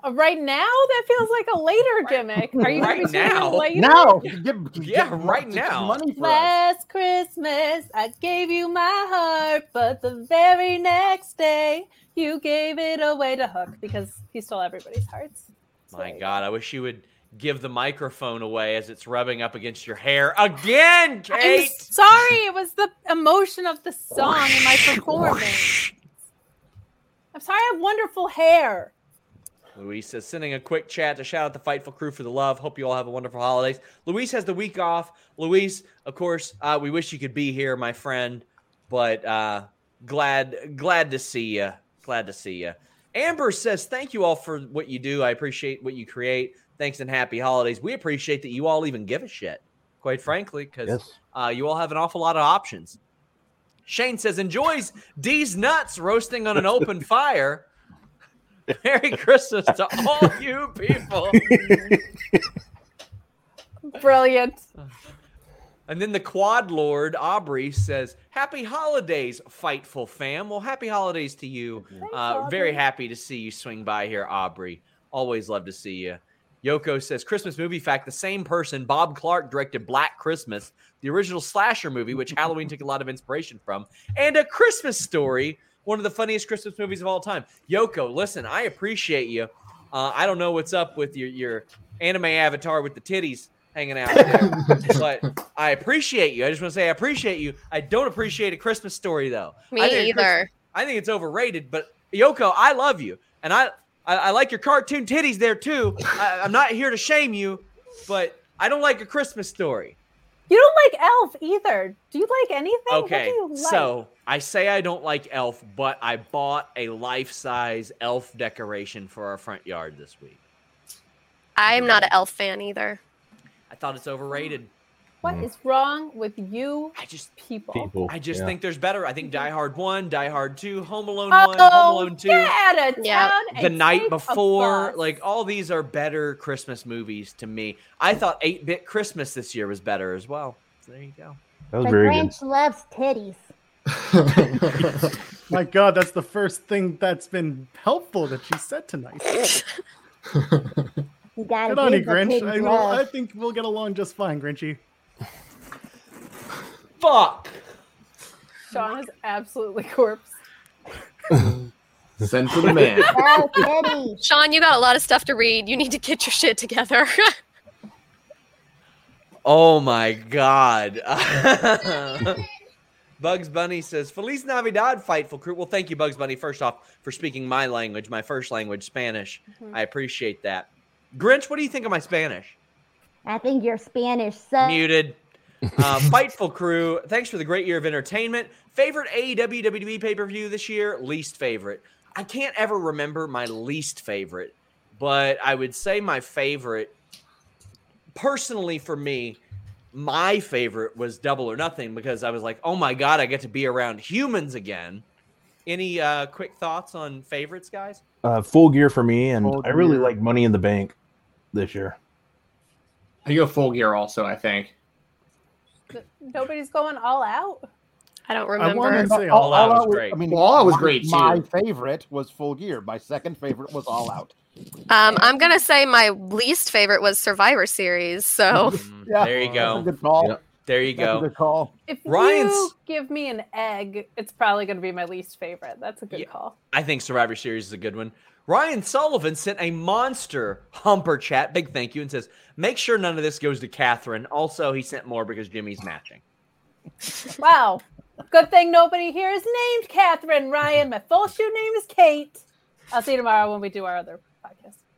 Uh, right now, that feels like a later gimmick. Are you Right gonna be singing now. later? Now. Give, give, Yeah, right now. Money for us. Last Christmas, I gave you my heart, but the very next day, you gave it away to Hook because he stole everybody's hearts. So My there you God, I wish you would give the microphone away as it's rubbing up against your hair again, go. I'm Kate. sorry, it was the emotion of the song and my performance. I'm sorry, I have wonderful hair. Luis says, sending a quick chat to shout out the Fightful crew for the love. Hope you all have a wonderful holidays. Luis has the week off. Luis, of course, uh, we wish you could be here, my friend, but uh, glad glad to see you. Glad to see you. Amber says, thank you all for what you do. I appreciate what you create. Thanks and happy holidays. We appreciate that you all even give a shit, quite frankly, because yes. uh, you all have an awful lot of options. Shane says, enjoys D's nuts roasting on an open (laughs) fire. (laughs) Merry Christmas to all (laughs) you people. brilliant. And then the quad lord Aubrey says, "Happy holidays, fightful fam." Well, happy holidays to you. Uh, very happy to see you swing by here, Aubrey. Always love to see you. Yoko says, "Christmas movie fact: the same person, Bob Clark, directed Black Christmas, the original slasher movie, which Halloween took a lot of inspiration from, and A Christmas Story, one of the funniest Christmas movies of all time." Yoko, listen, I appreciate you. Uh, I don't know what's up with your your anime avatar with the titties hanging out there, (laughs) but I appreciate you. I just want to say I appreciate you. I don't appreciate a Christmas story though. Me I think Christmas- either. I think it's overrated. But Yoko, I love you, and I I, I like your cartoon titties there too. I, I'm not here to shame you, but I don't like a Christmas story. You don't like Elf either. Do you like anything? What Okay, do you like? so I say I don't like Elf, but I bought a life-size Elf decoration for our front yard this week. I'm not an elf fan either. I thought it's overrated. what mm-hmm. is wrong with you I just people? People. I just yeah. think there's better. I think mm-hmm. Die Hard 1, Die Hard 2, Home Alone 1, Home Oh, Alone 2, get out of Yeah. town The and Night take Before. Like all these are better Christmas movies to me. I thought 8-Bit Christmas this year was better as well. So there you go. That was The very good. Grinch loves titties. My God, that's the first thing that's been helpful that she said tonight. You gotta Good on you, the Grinch. I, will, I think we'll get along just fine, Grinchy. Fuck. Sean is absolutely corpse. Send for the man. Oh, titties. Sean, you got a lot of stuff to read. You need to get your shit together. (laughs) Oh my god. (laughs) Bugs Bunny says, Feliz Navidad, Fightful Crew. Well, thank you, Bugs Bunny, first off, for speaking my language, my first language, Spanish. I appreciate that. Grinch, what do you think of my Spanish? I think your Spanish sucks. Muted. (laughs) Uh, Fightful Crew, thanks for the great year of entertainment. Favorite AEW WWE pay per view this year? Least favorite. I can't ever remember my least favorite, but I would say my favorite, personally for me, my favorite was Double or Nothing because I was like, oh my God, I get to be around humans again. Any uh, quick thoughts on favorites, guys? Uh, full gear for me, and Full I really gear. like Money in the Bank this year. I go full gear also, I think. Nobody's going all out. I don't remember. to say All all Out out. was was- great. I mean, All Out was my- great, My too. favorite was Full Gear. My second favorite was All Out. Um, I'm gonna say my least favorite was Survivor Series. So Mm, (laughs) Yeah, there you That's a go. good call. Yep. There you That's a go. good call. If Ryan's- you give me an egg, it's probably going to be my least favorite. That's a good Yeah. call. I think Survivor Series is a good one. Ryan Sullivan sent a monster humper chat. Big thank you and says, make sure none of this goes to Catherine. Also, he sent more because Jimmy's matching. (laughs) Wow. Good thing nobody here is named Catherine Ryan. My full shoe name is Kate. I'll see you tomorrow when we do our other podcast.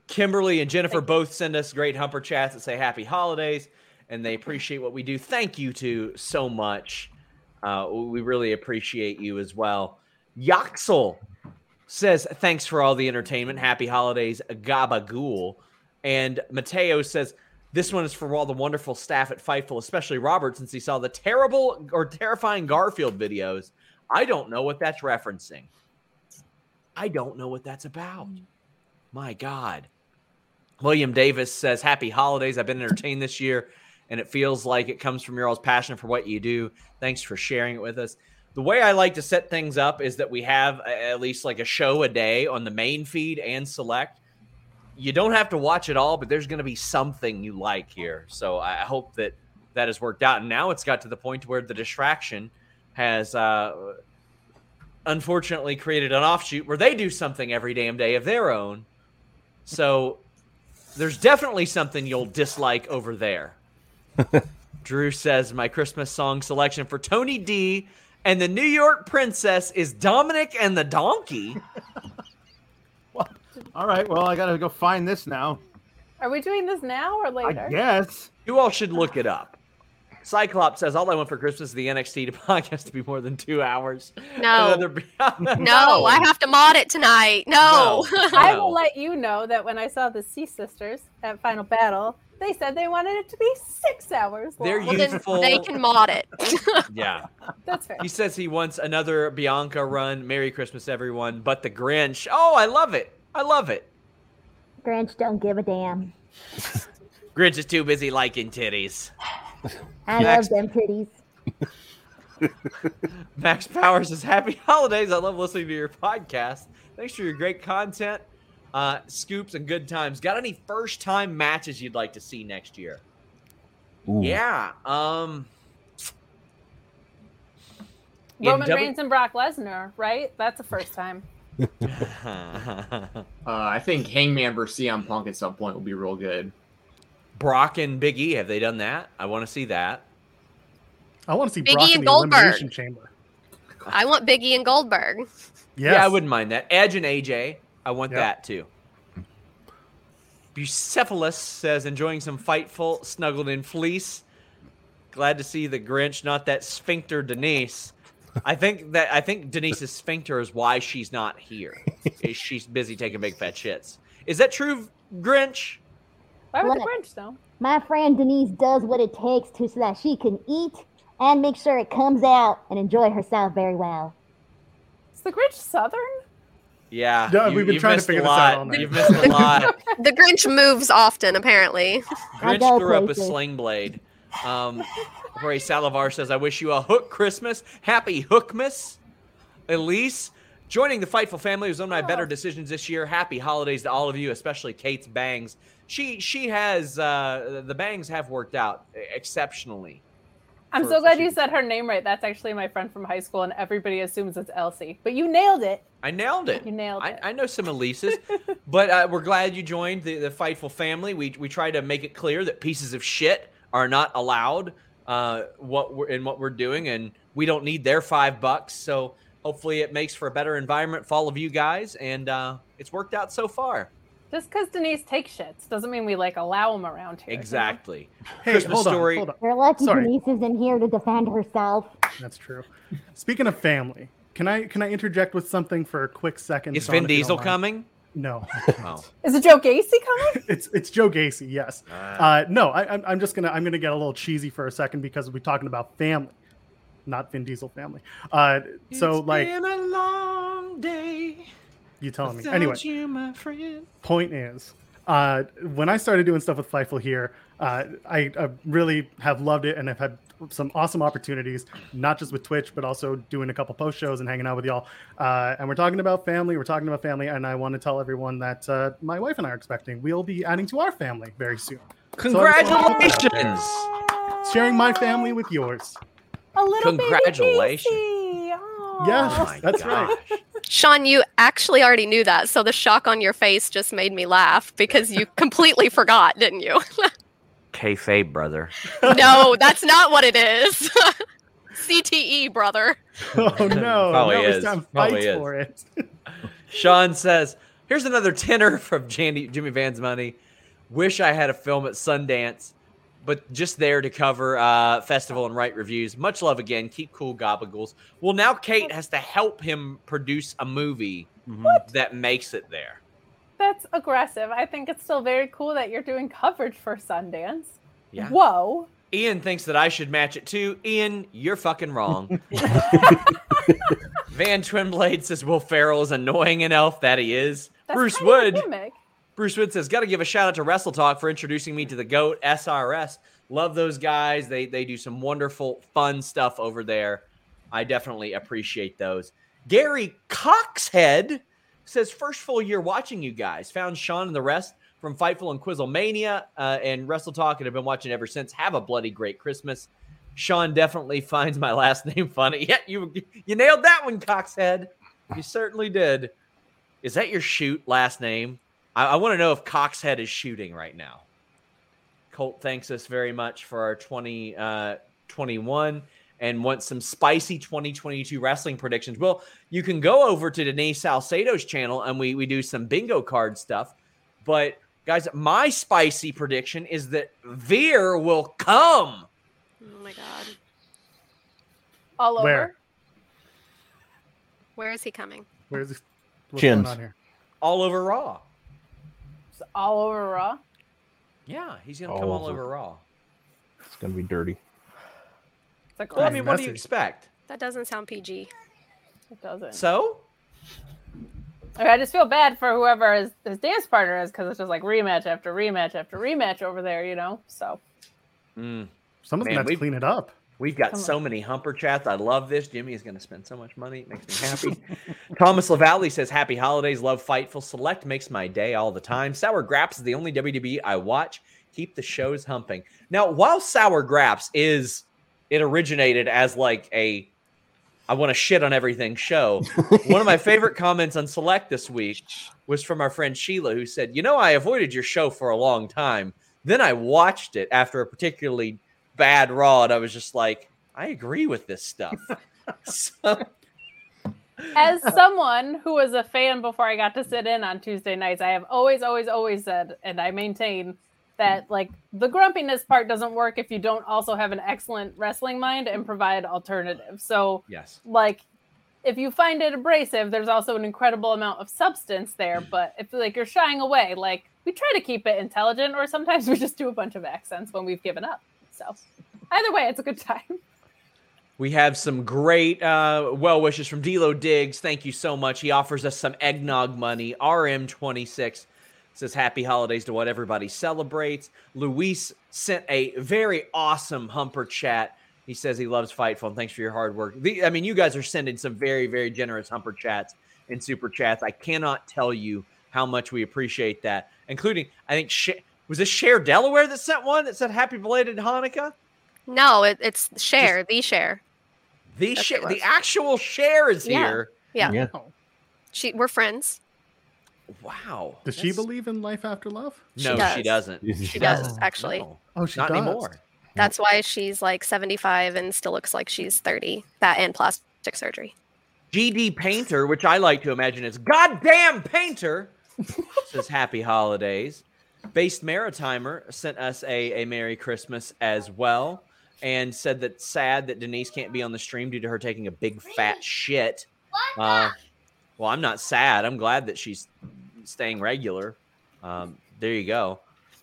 Kimberly and Jennifer both send us great humper chats that say happy holidays and they appreciate what we do. Thank you to so much. Uh, we really appreciate you as well. Yaxel says, thanks for all the entertainment. Happy holidays, Gabagool. And Mateo says, this one is for all the wonderful staff at Fightful, especially Robert, since he saw the terrible or terrifying Garfield videos. I don't know what that's referencing. I don't know what that's about. My God. William Davis says, Happy holidays. I've been entertained this year, and it feels like it comes from your all's passion for what you do. Thanks for sharing it with us. The way I like to set things up is that we have at least like a show a day on the main feed and select. You don't have to watch it all, but there's going to be something you like here. So I I hope that that has worked out. And now it's got to the point where the distraction has uh, unfortunately created an offshoot where they do something every damn day of their own. So there's definitely something you'll dislike over there. (laughs) Drew says my Christmas song selection for Tony D and the New York Princess is Dominic and the Donkey. (laughs) All right. Well, I got to go find this now. Are we doing this now or I later? guess. You all should look it up. Cyclops says all I want for Christmas is the NXT to (laughs) podcast to be more than two hours. No. Another- (laughs) no, I have to mod it tonight. No. (laughs) I will let you know that when I saw the Sea Sisters at Final Battle, they said they wanted it to be six hours long. They're well, then they can mod it. yeah. That's fair. He says he wants another Bianca run. Merry Christmas, everyone. But the Grinch. Oh, I love it. I love it. Grinch don't give a damn. Grinch is too busy liking titties. (laughs) I Max- love them titties. (laughs) Max Powers says, Happy holidays. I love listening to your podcast. Thanks for your great content, uh, scoops, and good times. Got any first time matches you'd like to see next year? Ooh. Yeah. Um, Roman W- Reigns and Brock Lesnar, right? That's the first time. (laughs) Uh, I think Hangman versus CM Punk at some point will be real good. Brock and Big E, have they done that? I want to see that. I want to see Big Brock E in and the Goldberg. elimination chamber. I want Biggie and Goldberg. Yes. Yeah, I wouldn't mind that. Edge and AJ, I want Yep. that too. Bucephalus says, enjoying some fightful, snuggled in fleece. Glad to see the Grinch, not that sphincter Denise. I think that I think Denise's sphincter is why she's not here. is she's busy taking big fat shits. Is that true, Grinch? Why would the What? Grinch though? My friend Denise does what it takes to so that she can eat and make sure it comes out and enjoy herself very well. Is the Grinch Southern? Yeah. Yeah, we've been trying to figure this out all night. You've missed a (laughs) lot. The Grinch moves often, apparently. (laughs) I Grinch go grew up a sling blade. Um, Ray Salivar says, I wish you a hook Christmas. Happy Hookmas. Elise, joining the Fightful family was one of my better decisions this year. Happy holidays to all of you, especially Kate's bangs. She she has uh, the bangs have worked out exceptionally. I'm For- so glad you said her name right. That's actually my friend from high school, and everybody assumes it's Elsie. But you nailed it. I nailed it. You nailed I, it. I know some Elises, (laughs) but uh, we're glad you joined the, the Fightful family. We we try to make it clear that pieces of shit are not allowed. Uh, what we're in what we're doing, and we don't need their five bucks. So hopefully, it makes for a better environment for all of you guys, and uh, it's worked out so far. Just because Denise takes shits doesn't mean we like allow them around here. you know? Exactly. Hey, Christmas hold on, story. hold on. You're lucky Sorry. Denise isn't here to defend herself. That's true. Speaking of family, can I can I interject with something for a quick second? Is Sean, Vin if you don't Diesel mind? coming? No, Oh, (laughs) Is it Joe Gacy coming? (laughs) it's it's Joe Gacy. Yes. Ah. Uh, no, I, I'm I'm just gonna I'm gonna get a little cheesy for a second because we're talking about family, not Vin Diesel family. Uh, so It's like been a long day. You telling me without anyway. you, my friend. point is uh, when i started doing stuff with fightful here uh, I, I really have loved it and i've had some awesome opportunities not just with twitch but also doing a couple post shows and hanging out with y'all uh, and we're talking about family we're talking about family and i want to tell everyone that uh, my wife and i are expecting we'll be adding to our family very soon So I just wanted to put that out there. Congratulations. sharing my family with yours A little baby Congratulations. Casey. Yes. Oh my That's right. Gosh. Sean, you actually already knew that, so the shock on your face just made me laugh because you (laughs) completely forgot, didn't you? (laughs) Kayfabe, brother. no, that's not what it is. (laughs) CTE, brother. oh no Probably now it's is. time Probably fights is. for it Sean says, "Here's another tenner from Jandy, Jimmy Van's money. Wish I had a film at Sundance, but just there to cover uh, festival and write reviews. Much love again. Keep cool, Gobagles. Well, now Kate has to help him produce a movie what? that makes it there. That's aggressive. I think it's still very cool that you're doing coverage for Sundance. Yeah. Whoa. Ian thinks that I should match it too. Ian, you're fucking wrong. (laughs) Van Twinblade says Will Ferrell is annoying an elf. That he is. That's Bruce kind of a Wood. gimmick. Bruce Wood says, "Got to give a shout out to Wrestle Talk for introducing me to the Goat SRS. Love those guys. They they do some wonderful, fun stuff over there. I definitely appreciate those." Gary Coxhead says, first full year watching you guys. Found Sean and the rest from Fightful and Quizzlemania uh, and Wrestle Talk and have been watching ever since. Have a bloody great Christmas." Sean definitely (laughs) finds my last name funny. (laughs) Yeah, you you nailed that one, Coxhead. You certainly did. Is that your shoot last name? I, I want to know if Coxhead is shooting right now. Colt thanks us very much for our 2021 uh, and wants some spicy 2022 wrestling predictions. Well, you can go over to Denise Salcedo's channel and we, we do some bingo card stuff. But guys, my spicy prediction is that Veer will come. Oh my god. All over. Where? Where is he coming? where's this what's Chins. going on here all over Raw. It's all over Raw. Yeah, he's gonna All come all over. over Raw. It's gonna be dirty. It's like Well, I That's mean, what do you messy. expect? That doesn't sound PG. it doesn't. So I, mean, I just feel bad for whoever his, his dance partner is because it's just like rematch after rematch after rematch over there, you know. So Mm. Someone's Man, gonna have to we've- clean it up. We've got Come so many humper chats. I love this. Jimmy is going to spend so much money. It makes me happy. (laughs) Thomas LaValle says, Happy holidays. Love Fightful. Select makes my day all the time. Sour Graps is the only WWE I watch. Keep the shows humping. Now, while Sour Graps is, it originated as like a, I want to shit on everything show. One of my (laughs) favorite comments on Select this week was from our friend Sheila, who said, You know, I avoided your show for a long time. Then I watched it after a particularly bad Raw, and I was just like, I agree with this stuff. (laughs) so, as someone who was a fan before I got to sit in on Tuesday nights, I have always, always, always said, and I maintain that like the grumpiness part doesn't work if you don't also have an excellent wrestling mind and provide alternatives. So yes. like if you find it abrasive, there's also an incredible amount of substance there. (clears throat) But if like you're shying away, like we try to keep it intelligent, or sometimes we just do a bunch of accents when we've given up. So either way, it's a good time. (laughs) We have some great uh, well wishes from Delo Diggs. Thank you so much. He offers us some eggnog money. RM26 says happy holidays to what everybody celebrates. Luis sent a very awesome humper chat. He says he loves Fightful and thanks for your hard work. The, I mean, you guys are sending some very, very generous humper chats and super chats. I cannot tell you how much we appreciate that, including, I think, Sh- was this Cher Delaware that sent one that said happy belated Hanukkah? No, it, it's share, the share. The That's share, the actual share is Yeah. here. Yeah. Yeah. Oh. She we're friends. Wow. Does she believe in life after love? No, she, does. doesn't. She does, actually. No, Oh, she not does. anymore. That's why she's like 75 and still looks like she's 30. That and plastic surgery. GD Painter, which I like to imagine is goddamn Painter, says happy holidays. Based Maritimer sent us a, a Merry Christmas as well and said that sad that Denise can't be on the stream due to her taking a big fat shit. Uh, well, I'm not sad. I'm glad that she's staying regular. Um, there you go.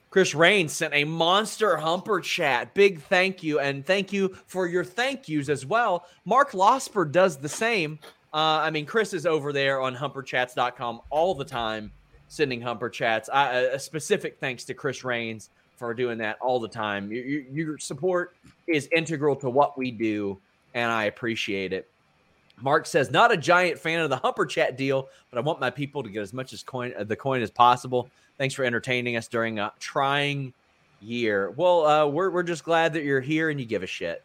Chris Rain sent a monster humper chat. Big thank you. And thank you for your thank yous as well. Mark Losper does the same. Uh, I mean, Chris is over there on humperchats.com all the time sending humper chats. I, a specific thanks to Chris Rains for doing that all the time. Your, your, support is integral to what we do, and I appreciate it. Mark says, not a giant fan of the Humper Chat deal, but I want my people to get as much as coin uh, the coin as possible. Thanks for entertaining us during a trying year. Well, uh, we're we're just glad that you're here and you give a shit.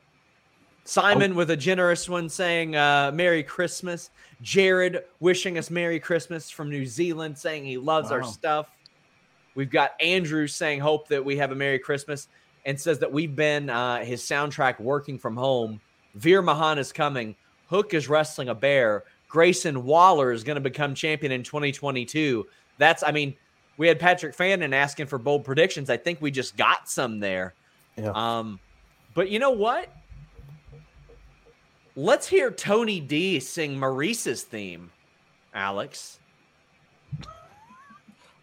Simon with a generous one saying uh, Merry Christmas. Jared wishing us Merry Christmas from New Zealand, saying he loves our stuff. We've got Andrew saying hope that we have a Merry Christmas and says that we've been uh, his soundtrack working from home. Veer Mahaan is coming. Hook is wrestling a bear. Grayson Waller is going to become champion in 2022. That's, I mean, we had Patrick Fannin asking for bold predictions. I think we just got some there. Yeah. Um, but you know what? Let's hear Tony D sing Maurice's theme, Alex. (laughs)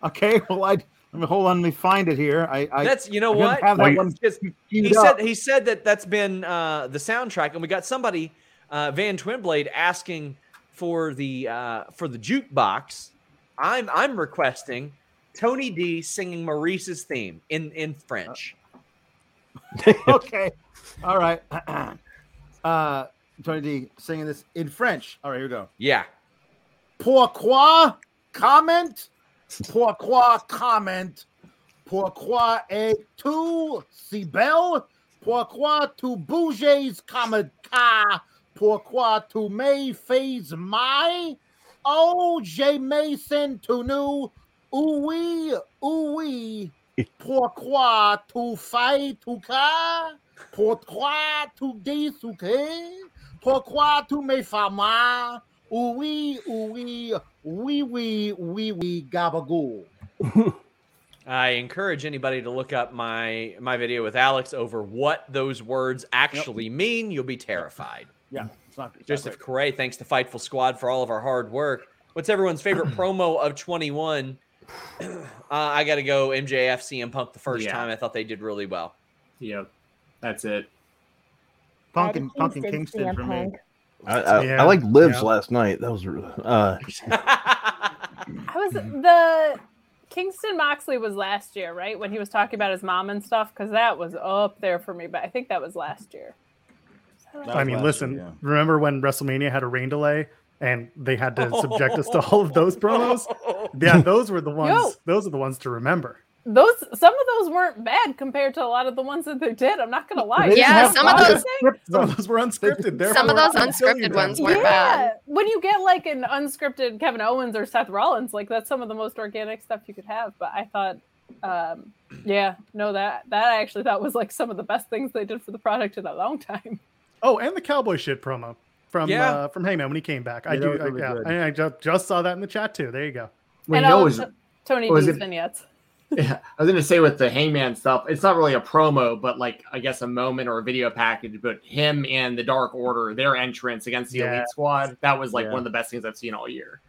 Okay, well, I let me hold on. Let me find it here. I, I That's you know I what? have that one just- he queued said he said that that's been uh, the soundtrack, and we got somebody uh, Van Twinblade asking for the uh, for the jukebox. I'm I'm requesting Tony D singing Maurice's theme in in French. (laughs) okay. All right. (clears throat) uh, Tony D singing this in French. All right, here we go. Yeah. Pourquoi comment? Pourquoi comment? Pourquoi es-tu si belle? Pourquoi tu bouges comme ça? Pourquoi tu me fais mal? Oh, je me sens tout nu. Oui, oui. Pourquoi tu fais tout ça? Pourquoi tu dis ce que? Pourquoi tu me fais mal? Oui, oui, oui, oui, oui, oui, gabagoo. (laughs) I encourage anybody to look up my my video with Alex over what those words actually mean. You'll be terrified. Yeah, it's not it's Joseph. Correa, thanks to Fightful Squad for all of our hard work. What's everyone's favorite (clears throat) promo of 21? Uh, I got to go MJF CM Punk the first Yeah. time. I thought they did really well. Yep, that's it. Punk Eddie and, Punk and Kingston, Kingston for me. I, I, Yeah, I like Lives yeah. last night. That was uh, (laughs) I was the Kingston Moxley was last year, right? When he was talking about his mom and stuff, because that was up there for me. But I think that was last year. That I mean, listen, year, yeah. remember when WrestleMania had a rain delay and they had to subject us to (laughs) all of those promos? (laughs) Yeah, those were the ones. Yo. Those are the ones to remember. Those some of those weren't bad compared to a lot of the ones that they did. I'm not gonna lie. Yeah, some of those- scripts, Some of those were unscripted. Some of those unscripted ones weren't yeah, bad. when you get like an unscripted Kevin Owens or Seth Rollins, like that's some of the most organic stuff you could have. But I thought, um, yeah, no, that that I actually thought was like some of the best things they did for the product in a long time. Oh, and the cowboy shit promo from Yeah. uh, from Heyman when he came back. I Yeah, that do. was I, yeah. I, I just, just saw that in the chat too. There you go. Well, and you know, all it was, T- Tony was D's vignettes. Yeah, I was gonna say with the Hangman stuff, it's not really a promo, but like I guess a moment or a video package. But him and the Dark Order, their entrance against the Yeah. Elite Squad, that was like Yeah. one of the best things I've seen all year.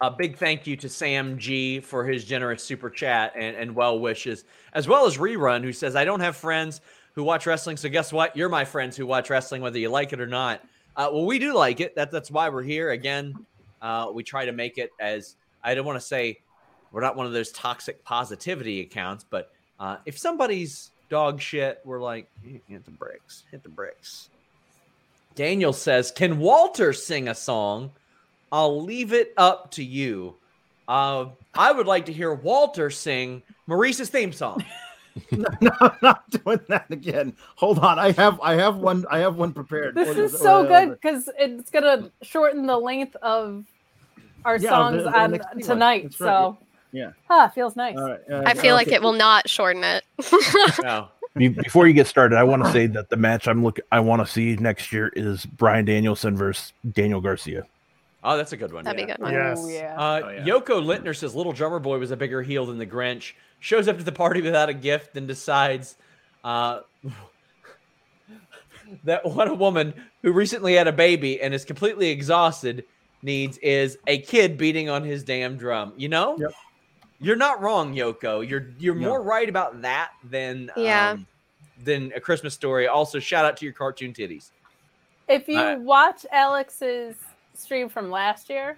A big thank you to Sam G for his generous super chat and, and well wishes, as well as Rerun, who says, I don't have friends who watch wrestling. So guess what? You're my friends who watch wrestling, whether you like it or not. Uh, well, we do like it. That, that's why we're here. Again, uh, we try to make it as I don't want to say we're not one of those toxic positivity accounts, but uh, if somebody's dog shit, we're like, "Eh, hit the bricks, hit the bricks. Daniel says, Can Walter sing a song? I'll leave it up to you. Uh, I would like to hear Walter sing Maurice's theme song. (laughs) no, I'm not doing that again. Hold on. I have I have one I have one prepared. This Hold is so good because it's gonna shorten the length of our Yeah, songs the- the on tonight. Right. So Yeah. ah, feels nice. All right. uh, I feel like it will not shorten it. (laughs) No. Before you get started, I want to say that the match I'm look I want to see next year is Bryan Danielson versus Daniel Garcia. Oh, that's a good one. That'd be a good one. Yes. Oh yeah. Uh, Oh, yeah. Yoko Littner says Little Drummer Boy was a bigger heel than the Grinch. Shows up to the party without a gift and decides uh, (laughs) that what a woman who recently had a baby and is completely exhausted needs is a kid beating on his damn drum. You know, Yep. You're not wrong, Yoko. You're you're No. more right about that than Yeah. um, than a Christmas story. Also, shout out to your cartoon titties. If you Uh, watch Alex's stream from last year,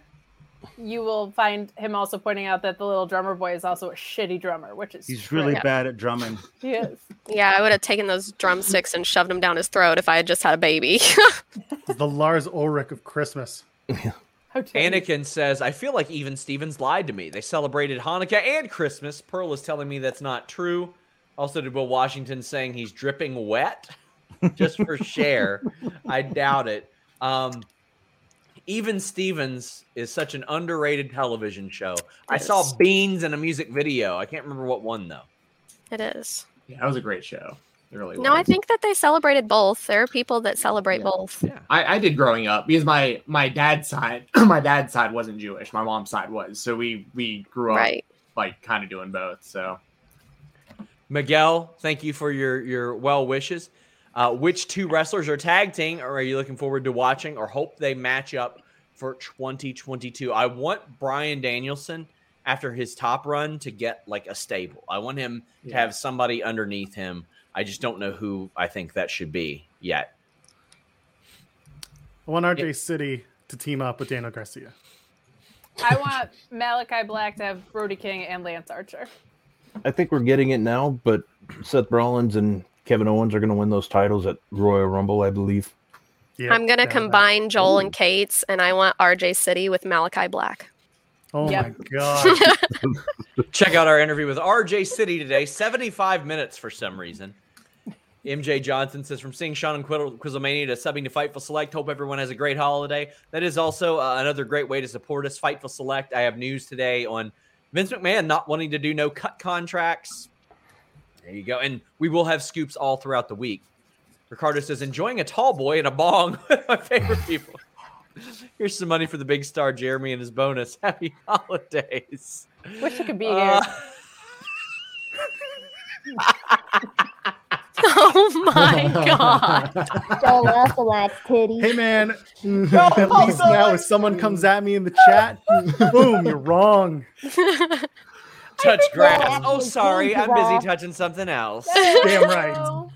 you will find him also pointing out that the little drummer boy is also a shitty drummer, which is He's really true. bad at drumming. (laughs) He is. Yeah, I would have taken those drumsticks and shoved them down his throat if I had just had a baby. (laughs) The Lars Ulrich of Christmas. (laughs) How you. Anakin says, I feel like even Stevens lied to me. They celebrated Hanukkah and Christmas. Pearl is telling me that's not true. Also, did Will Washington saying he's dripping wet (laughs) just for Cher. I doubt it. Um, even Stevens is such an underrated television show. I saw Beans in a music video. I can't remember what one, though. it is. Yeah, that was a great show. It really No, I think that they celebrated both. There are people that celebrate Yeah. both. Yeah. I, I did growing up because my my dad's side (clears throat) my dad's side wasn't Jewish. My mom's side was. So we we grew up Right. like kind of doing both. So Miguel, thank you for your your well wishes. Uh, which two wrestlers are tag team, or are you looking forward to watching, or hope they match up for 2022? I want Bryan Danielson after his top run to get like a stable. I want him to have somebody underneath him. I just don't know who I think that should be yet. I want RJ City to team up with Daniel Garcia. I want Malakai Black to have Brody King and Lance Archer. I think we're getting it now, but Seth Rollins and Kevin Owens are going to win those titles at Royal Rumble, I believe. Yeah, I'm gonna down that. combine Joel and Kate's, and I want RJ City with Malakai Black. Oh Yep. my god! (laughs) Check out our interview with RJ City today. 75 minutes for some reason. MJ Johnson says, from seeing Sean and Quizzle- Quizzlemania to subbing to Fightful Select, hope everyone has a great holiday. That is also uh, another great way to support us. Fightful Select. I have news today on Vince McMahon not wanting to do no cut contracts. There you go. And we will have scoops all throughout the week. Ricardo says, enjoying a tall boy and a bong (laughs) with my favorite people. Here's some money for the big star Jeremy and his bonus. (laughs) Happy holidays. Wish you could be Uh, here. (laughs) (laughs) Oh my god! Don't laugh like titties. hey man, (laughs) at least now if someone comes at me in the chat, (laughs) boom, you're wrong. touch think grass. Oh, sorry. I'm busy touching something else. Damn right.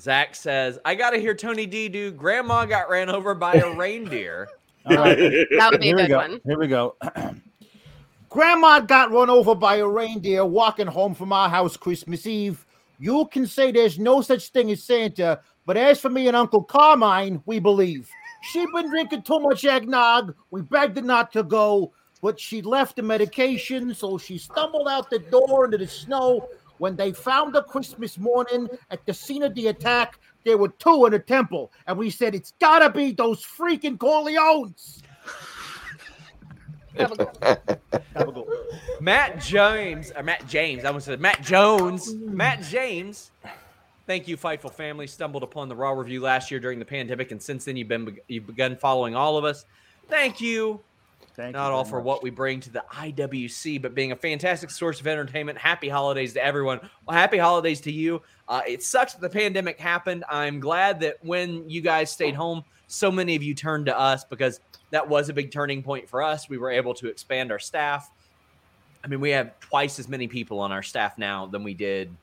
Zach says, I got to hear Tony D do Grandma got ran over by a reindeer. All right. That would be a Here we good go. one. Here we go. (clears throat) Grandma got run over by a reindeer walking home from our house Christmas Eve. You can say there's no such thing as Santa, but as for me and Uncle Carmine, we believe. She'd been drinking too much eggnog. We begged her not to go, but she left the medication, so she stumbled out the door into the snow. When they found her Christmas morning at the scene of the attack, there were two in the temple, and we said it's gotta be those freaking Corleones. Have a good- Have a good one. Matt James, or Matt James, I almost said Matt Jones. Matt James. Thank you, Fightful family. Stumbled upon the Raw review last year during the pandemic, and since then you've been you've begun following all of us. Thank you. Thank Not you all for much. what we bring to the IWC, but being a fantastic source of entertainment. Happy holidays to everyone. Well, happy holidays to you. Uh, it sucks that the pandemic happened. I'm glad that when you guys stayed home, so many of you turned to us because that was a big turning point for us. We were able to expand our staff. I mean, we have twice as many people on our staff now than we did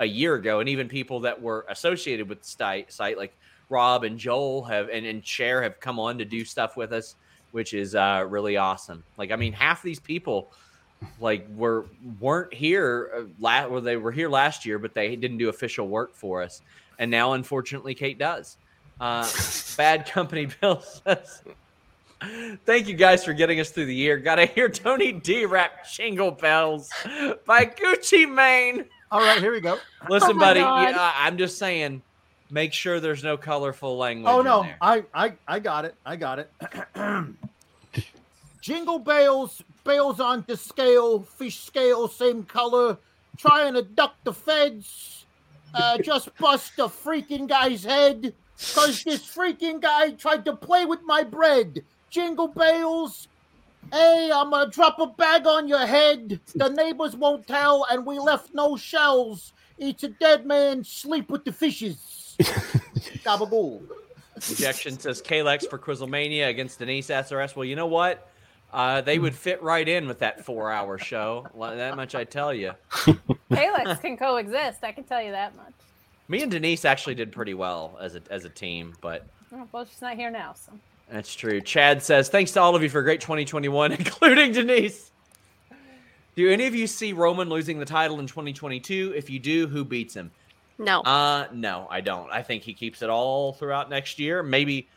a year ago, and even people that were associated with the site, like Rob and Joel have and, and Cher have come on to do stuff with us, which is uh, really awesome. Like, I mean, half these people like were weren't here uh, last well they were here last year but they didn't do official work for us and now unfortunately kate does uh (laughs) bad company bill says (laughs) thank you guys for getting us through the year gotta hear tony d rap jingle bells by gucci mane All right, here we go. listen Oh buddy yeah, i'm just saying make sure there's no colorful language Oh in no, there. I, I I got it. I got it. (clears throat) Jingle bells, bells on the scale, fish scale, same color, trying to duck the feds. Uh, just bust the freaking guy's head, cause this freaking guy tried to play with my bread. Jingle bells. Hey, I'm gonna drop a bag on your head. The neighbors won't tell, and we left no shells. Eats a dead man, sleep with the fishes. (laughs) Gabagool. Rejection says Kalex for Quizzlemania against Denise SRS. Well, you know what? Uh, they would fit right in with that four-hour show. That much I tell you. (laughs) (laughs) Kalex can coexist. I can tell you that much. Me and Denise actually did pretty well as a as a team, but Well, she's not here now, so. That's true. Chad says thanks to all of you for a great 2021, (laughs) including Denise. Do any of you see Roman losing the title in 2022? If you do, who beats him? No. Uh no, I don't. I think he keeps it all throughout next year. Maybe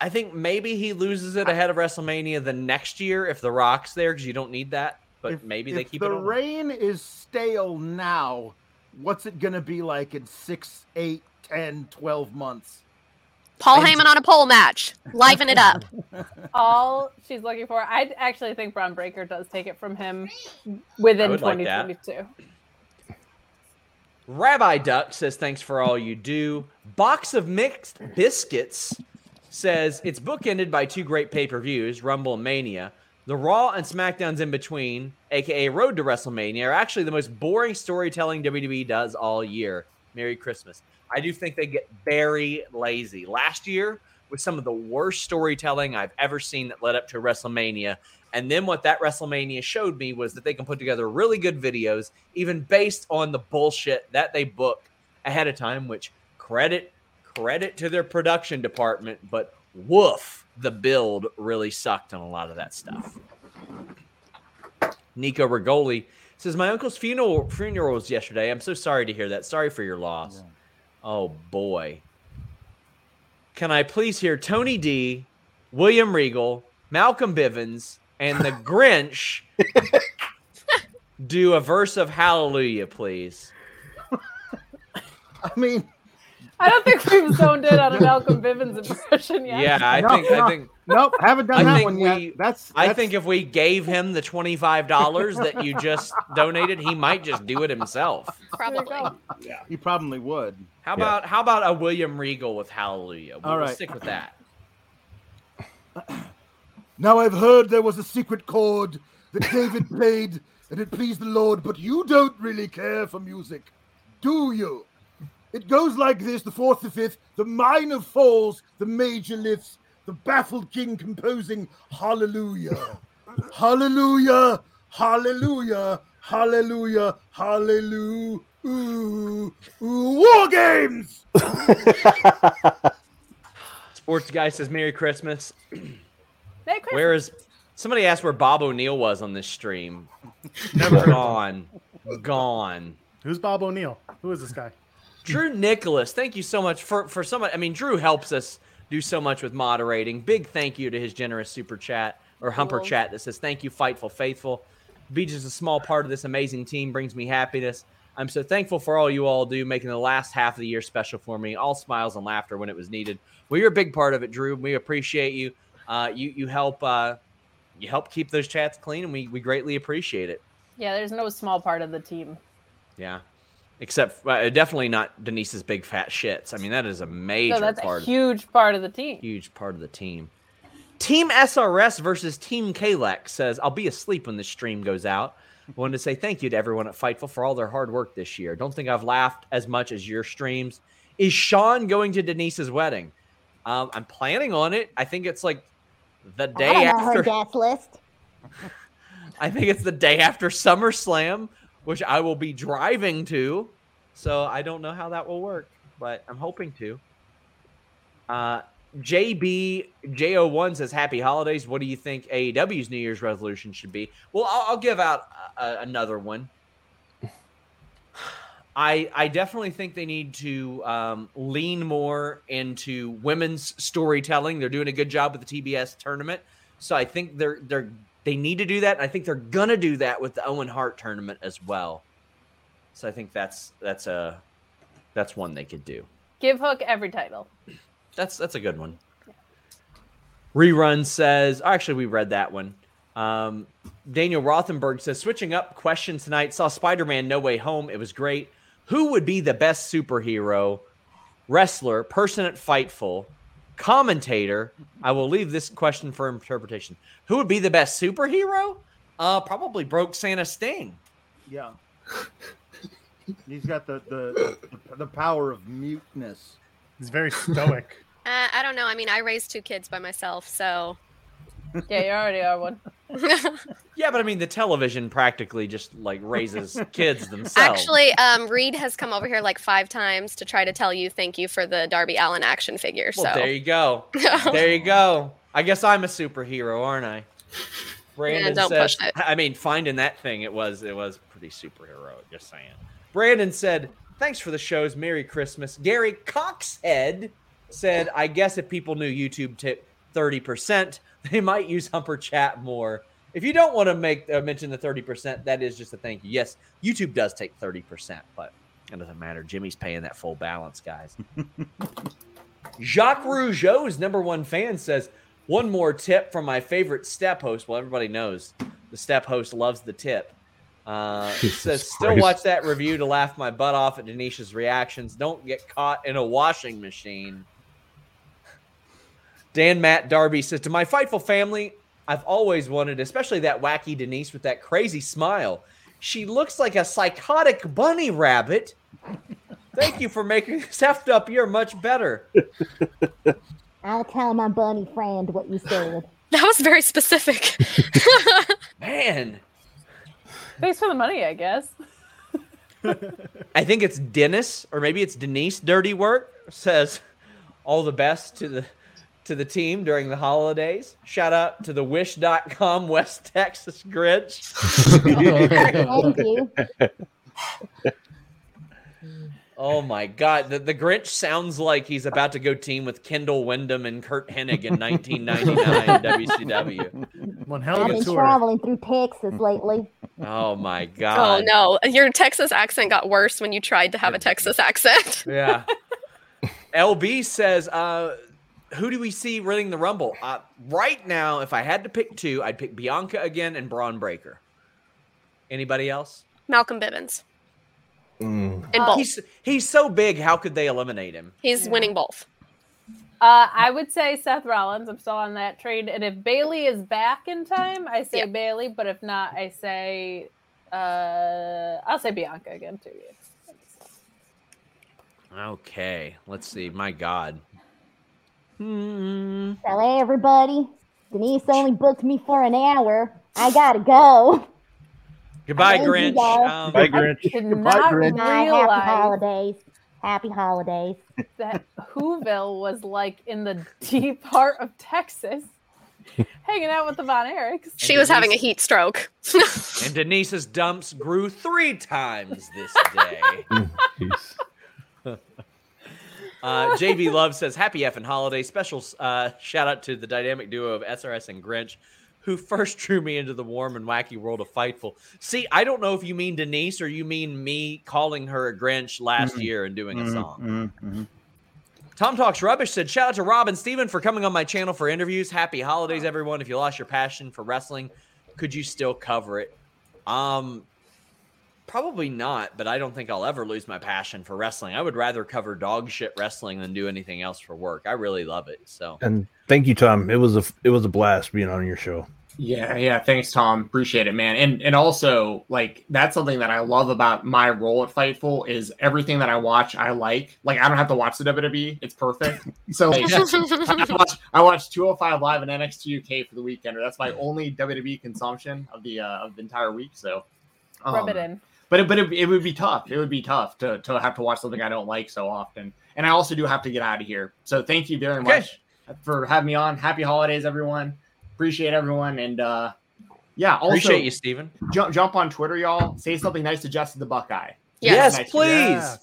I think maybe he loses it ahead of WrestleMania the next year if the Rock's there because you don't need that. But If- maybe they if keep the it The reign is stale now what's it gonna be like in six eight ten twelve months Paul Heyman on a pole match. Liven it up. (laughs) All she's looking for, I actually think Bron Breakker does take it from him within would like 2022. Rabbi Duck says thanks for all you do. Box of mixed biscuits says it's bookended by two great pay-per-views, Rumble and Mania. The Raw and SmackDowns in between, aka Road to WrestleMania, are actually the most boring storytelling WWE does all year. Merry Christmas. I do think they get very lazy. Last year was some of the worst storytelling I've ever seen that led up to WrestleMania. And then what that WrestleMania showed me was that they can put together really good videos, even based on the bullshit that they book ahead of time, which credit credit to their production department, but woof, the build really sucked on a lot of that stuff. Nico Rigoli says, My uncle's funeral funeral was yesterday. I'm so sorry to hear that. Sorry for your loss. Oh boy. Can I please hear Tony D, William Regal, Malcolm Bivens, and the (laughs) Grinch do a verse of Hallelujah, please? (laughs) i mean I don't think we've zoned in on a Malcolm Bivens impression yet. Yeah, I No, think no. I think nope haven't done I that one we- yet that's, I that's think if we gave him the twenty five dollars that you just donated, he might just do it himself. You Probably. go. he probably would How about how about a William Regal with Hallelujah? We'll, All we'll stick with that. (clears throat) now i've heard there was a secret chord that david played and it pleased the lord but you don't really care for music do you it goes like this the fourth the fifth the minor falls the major lifts the baffled king composing hallelujah (laughs) hallelujah hallelujah hallelujah hallelujah ooh, ooh, war games (laughs) Sports guy says Merry Christmas. (clears throat) Merry Christmas. Where is somebody asked where Bob O'Neill was on this stream? Never gone. Gone. Who's Bob O'Neill? Who is this guy? Drew Nicholas, thank you so much for for so much. I mean, Drew helps us do so much with moderating. Big thank you to his generous super chat or humper Cool. chat that says thank you, Fightful Faithful. Be just a small part of this amazing team brings me happiness. I'm so thankful for all you all do, making the last half of the year special for me. All smiles and laughter when it was needed. Well, you're a big part of it, Drew. We appreciate you. Uh, you you help uh, you help keep those chats clean, and we we greatly appreciate it. Yeah, there's no small part of the team. Yeah. Except uh, definitely not Denise's big fat shits. I mean, that is a major No, that's part. a huge part of the team. huge part of the team. Team SRS versus Team Kalex says, I'll be asleep when this stream goes out. Wanted to say thank you to everyone at Fightful for all their hard work this year. Don't think I've laughed as much as your streams. Is Sean going to Denise's wedding? Um, I'm planning on it. I think it's like the I day don't know her after. guest list. (laughs) I think it's the day after SummerSlam, which I will be driving to. So I don't know how that will work, but I'm hoping to. Uh, JB JO1 says, Happy holidays. What do you think AEW's New Year's resolution should be? Well, I'll, I'll give out another one. I, I definitely think they need to um, lean more into women's storytelling. They're doing a good job with the TBS tournament, so I think they're they're they need to do that. I think they're gonna do that with the Owen Hart tournament as well. So I think that's that's a that's one they could do. Give Hook every title. That's that's a good one. Rerun says, actually, we read that one. Um, Daniel Rothenberg says, switching up question tonight. Saw Spider Man No Way Home. It was great. Who would be the best superhero, wrestler, person at Fightful, commentator? I will leave this question for interpretation. Who would be the best superhero? Uh, probably Broke Santa Sting. Yeah. He's got the the, the, the power of muteness. He's very stoic. (laughs) Uh, I don't know. I mean, I raised two kids by myself, so Yeah, you already are one. (laughs) Yeah, but I mean, the television practically just like raises (laughs) kids themselves. actually, um, Reed has come over here like five times to try to tell you thank you for the Darby Allin action figure. Well, so there you go. (laughs) there you go. I guess I'm a superhero, aren't I? Brandon don't says. push it. I mean, finding that thing, it was it was pretty superheroic. Just saying. Brandon said, "Thanks for the shows. Merry Christmas." Gary Coxhead said, "I guess if people knew YouTube tip thirty percent, (laughs) they might use Humper Chat more." If you don't want to make uh, mention the thirty percent, that is just a thank you. Yes, YouTube does take thirty percent, but it doesn't matter. Jimmy's paying that full balance, guys. (laughs) Jacques Rougeau's number one fan says, one more tip from my favorite step host. Well, everybody knows the step host loves the tip. Uh, (laughs) says, still Christ. watch that review to laugh my butt off at Denisha's reactions. Don't get caught in a washing machine. Dan Matt Darby says, to my Fightful family, I've always wanted, especially that wacky Denise with that crazy smile. She looks like a psychotic bunny rabbit. Thank you for making this (laughs) effed up year much better. (laughs) I'll tell my bunny friend what you said. that was very specific. (laughs) Man, Thanks for the money, I guess. I think it's Dennis or maybe it's Denise Dirty Work says all the best to the to the team during the holidays. Shout out to the wish.com West Texas Grinch. Thank (laughs) you. Oh my god, the, the Grinch sounds like he's about to go team with Kendall Windham and Curt Hennig in 1999 WCW. (laughs) One hell I've been tour. traveling through Texas lately. Oh my God. oh no, your Texas accent got worse when you tried to have a Texas accent. Yeah. (laughs) LB says, uh, who do we see winning the Rumble? Uh, right now, if I had to pick two, I'd pick Bianca again and Bron Breakker. Anybody else? Malcolm Bivens Mm. in both. He's he's so big. How could they eliminate him? He's winning both. Uh, I would say Seth Rollins. I'm still on that train. And if Bayley is back in time, I say Yeah. Bayley. But if not, I say uh, I'll say Bianca again too. yeah. Okay, let's see. My God. Hmm. Tell everybody, Denise only booked me for an hour. I gotta go. Goodbye, Thank you, Grinch. Um, Bye, Grinch. Did Goodbye, not Grinch. My happy holidays. Happy holidays. that Whoville was like in the (laughs) deep heart of Texas, hanging out with the Von Erichs. She was having a heat stroke. And Denise's dumps grew three times this (laughs) day. (laughs) Uh, JV Love says, Happy effing holiday. Special uh, shout out to the dynamic duo of SRS and Grinch, who first (laughs) drew me into the warm and wacky world of Fightful. See, I don't know if you mean Denise or you mean me calling her a Grinch last Mhm. year and doing a Mhm, song. mhm, mhm. Tom Talks Rubbish said, Shout out to Rob and Steven for coming on my channel for interviews. Happy holidays, everyone. If you lost your passion for wrestling, could you still cover it? Um, probably not, but I don't think I'll ever lose my passion for wrestling. I would rather cover dog shit wrestling than do anything else for work. I really love it. So And thank you, Tom. It was a it was a blast being on your show. Yeah, yeah. Thanks, Tom. Appreciate it, man. And and also, like, that's something that I love about my role at Fightful is everything that I watch, I like. Like, I don't have to watch the WWE; it's perfect. So, like, (laughs) I watch I watch 205 Live and NXT UK for the weekend. Or that's my only WWE consumption of the uh, of the entire week. So, Rub it um, in. But it, but it, it would be tough. It would be tough to, to have to watch something I don't like so often. And I also do have to get out of here. So thank you very Okay. much for having me on. Happy holidays, everyone. Appreciate everyone. And uh yeah, also appreciate you, Steven. jump jump on Twitter, y'all. Say something nice to Justin the Buckeye. Yes, Nice please. Yeah.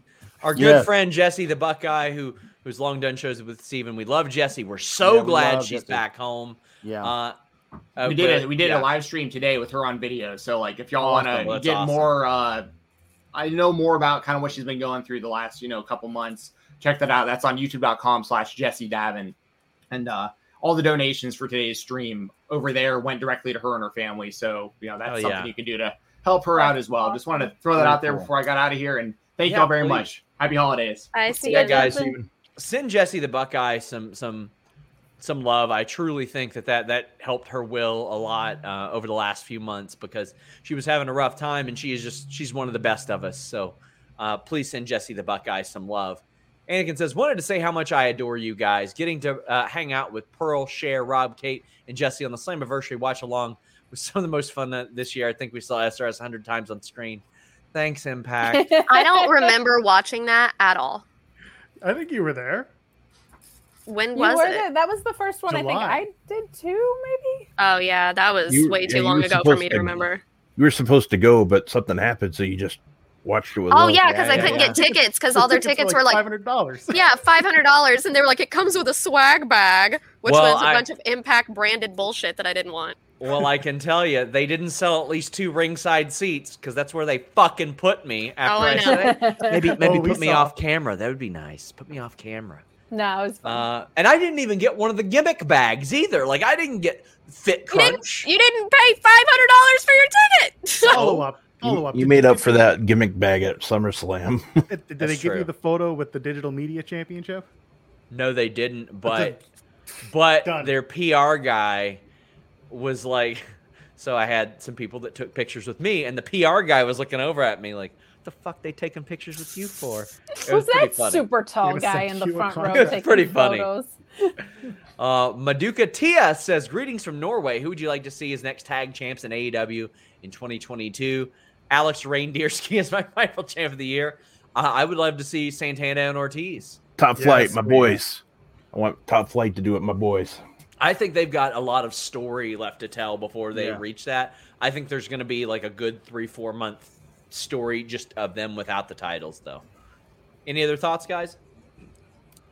Our good Yeah. friend Jesse the Buckeye, who who's long done shows with Steven. We love Jesse. We're so Yeah, glad love she's Jesse. back home. Yeah. Uh, uh, we did but- it. We did yeah. a live stream today with her on video. So like, if y'all Awesome. want to get awesome. more, uh, I know more about kind of what she's been going through the last you know couple months. Check that out. That's on YouTube.com/slash Jesse Davin, and uh, all the donations for today's stream over there went directly to her and her family. So you know that's Oh, something yeah. you can do to help her out as well. Just wanted to throw that out there before I got out of here, and thank Yeah, y'all very please. much. Happy holidays. I see Yeah, you guys. Justin. Send Jesse the Buckeye some some some love. I truly think that that, that helped her will a lot uh, over the last few months because she was having a rough time, and she is just she's one of the best of us. So uh, please send Jesse the Buckeye some love. Anakin says, wanted to say how much I adore you guys. Getting to uh, hang out with Pearl, Cher, Rob, Kate, and Jesse on the Slammiversary watch along was (laughs) some of the most fun that, this year. I think we saw SRS 100 times on screen. Thanks, Impact. (laughs) I don't remember watching that at all. I think you were there. When You was were it? there. That was the first one I think I did too, maybe. Oh yeah, that was You- way too you long ago for me to to- remember. You were supposed to go, but something happened, so you just watched it with. Oh love. yeah, because I couldn't yeah. get tickets because (laughs) all their tickets were like five hundred dollars. yeah, five hundred dollars, and they were like, it comes with a swag bag, which Well, was a I- bunch of Impact branded bullshit that I didn't want. Well, I can tell you, they didn't sell at least two ringside seats because that's where they fucking put me. Oh, after Oh, I I, know. said, (laughs) maybe maybe Oh, put me saw. off camera. That would be nice. Put me off camera. No, it was fun. Uh, and I didn't even get one of the gimmick bags either. Like I didn't get Fit You didn't, Crunch. you didn't pay five hundred dollars for your ticket. (laughs) Follow up. Follow You, up. you Did made up for that gimmick bag at SummerSlam. Did, (laughs) did they give true. you the photo with the digital media championship? No, they didn't. But but Done. their PR guy was like, (laughs) so I had some people that took pictures with me, and the PR guy was looking over at me like, "The fuck they taking pictures with you for?" It (laughs) was pretty that funny. super tall gonna guy in the you a front row contract? taking Pretty funny. photos? (laughs) Uh, Maduka Tia says, Greetings from Norway. Who would you like to see as next tag champs in AEW in 2022? Alex Reindeerski (laughs) is my rival champ of the year. Uh, I would love to see Santana and Ortiz. top Yes, flight, my man. boys. I want top flight to do it, my boys. I think they've got a lot of story left to tell before they Yeah. reach that. I think there's going to be like a good three, four month story just of them without the titles, though. Any other thoughts, guys?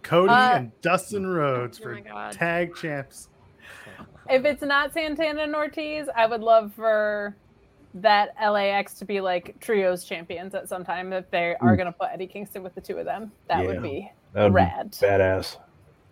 Cody Uh, and Dustin Rhodes Oh for tag champs. If it's not Santana and Ortiz, I would love for that LAX to be like trios champions at some time. If they are going to put Eddie Kingston with the two of them, that Yeah. would be That would rad. be badass.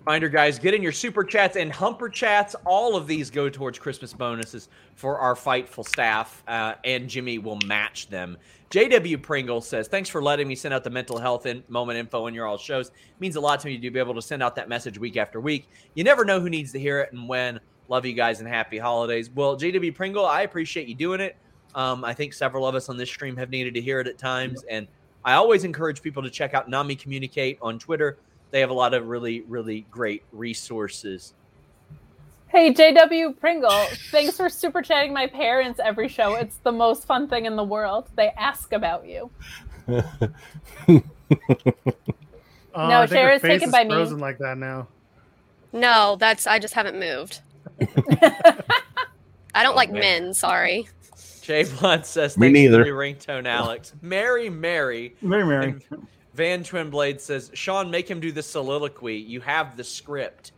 Reminder, guys, get in your super chats and humper chats. All of these go towards Christmas bonuses for our Fightful staff, uh, and Jimmy will match them. JW Pringle says, Thanks for letting me send out the mental health in- moment info in your all shows. It means a lot to me to be able to send out that message week after week. You never know who needs to hear it and when. Love you guys and happy holidays. Well, JW Pringle, I appreciate you doing it. Um, I think several of us on this stream have needed to hear it at times. And I always encourage people to check out Nami Communicate on Twitter. They have a lot of really, really great resources. Hey, JW Pringle, thanks for super chatting my parents every show. It's the most fun thing in the world. They ask about you. Uh, No, I think her Cher is face taken by me. frozen like that now. No, that's I just haven't moved. (laughs) I don't Oh, like man. men. Sorry. Jay Blunt says, Me neither." for your ringtone, Alex." Mary, Mary, Mary, Mary. And Van Twinblade says, "Sean, make him do the soliloquy. You have the script.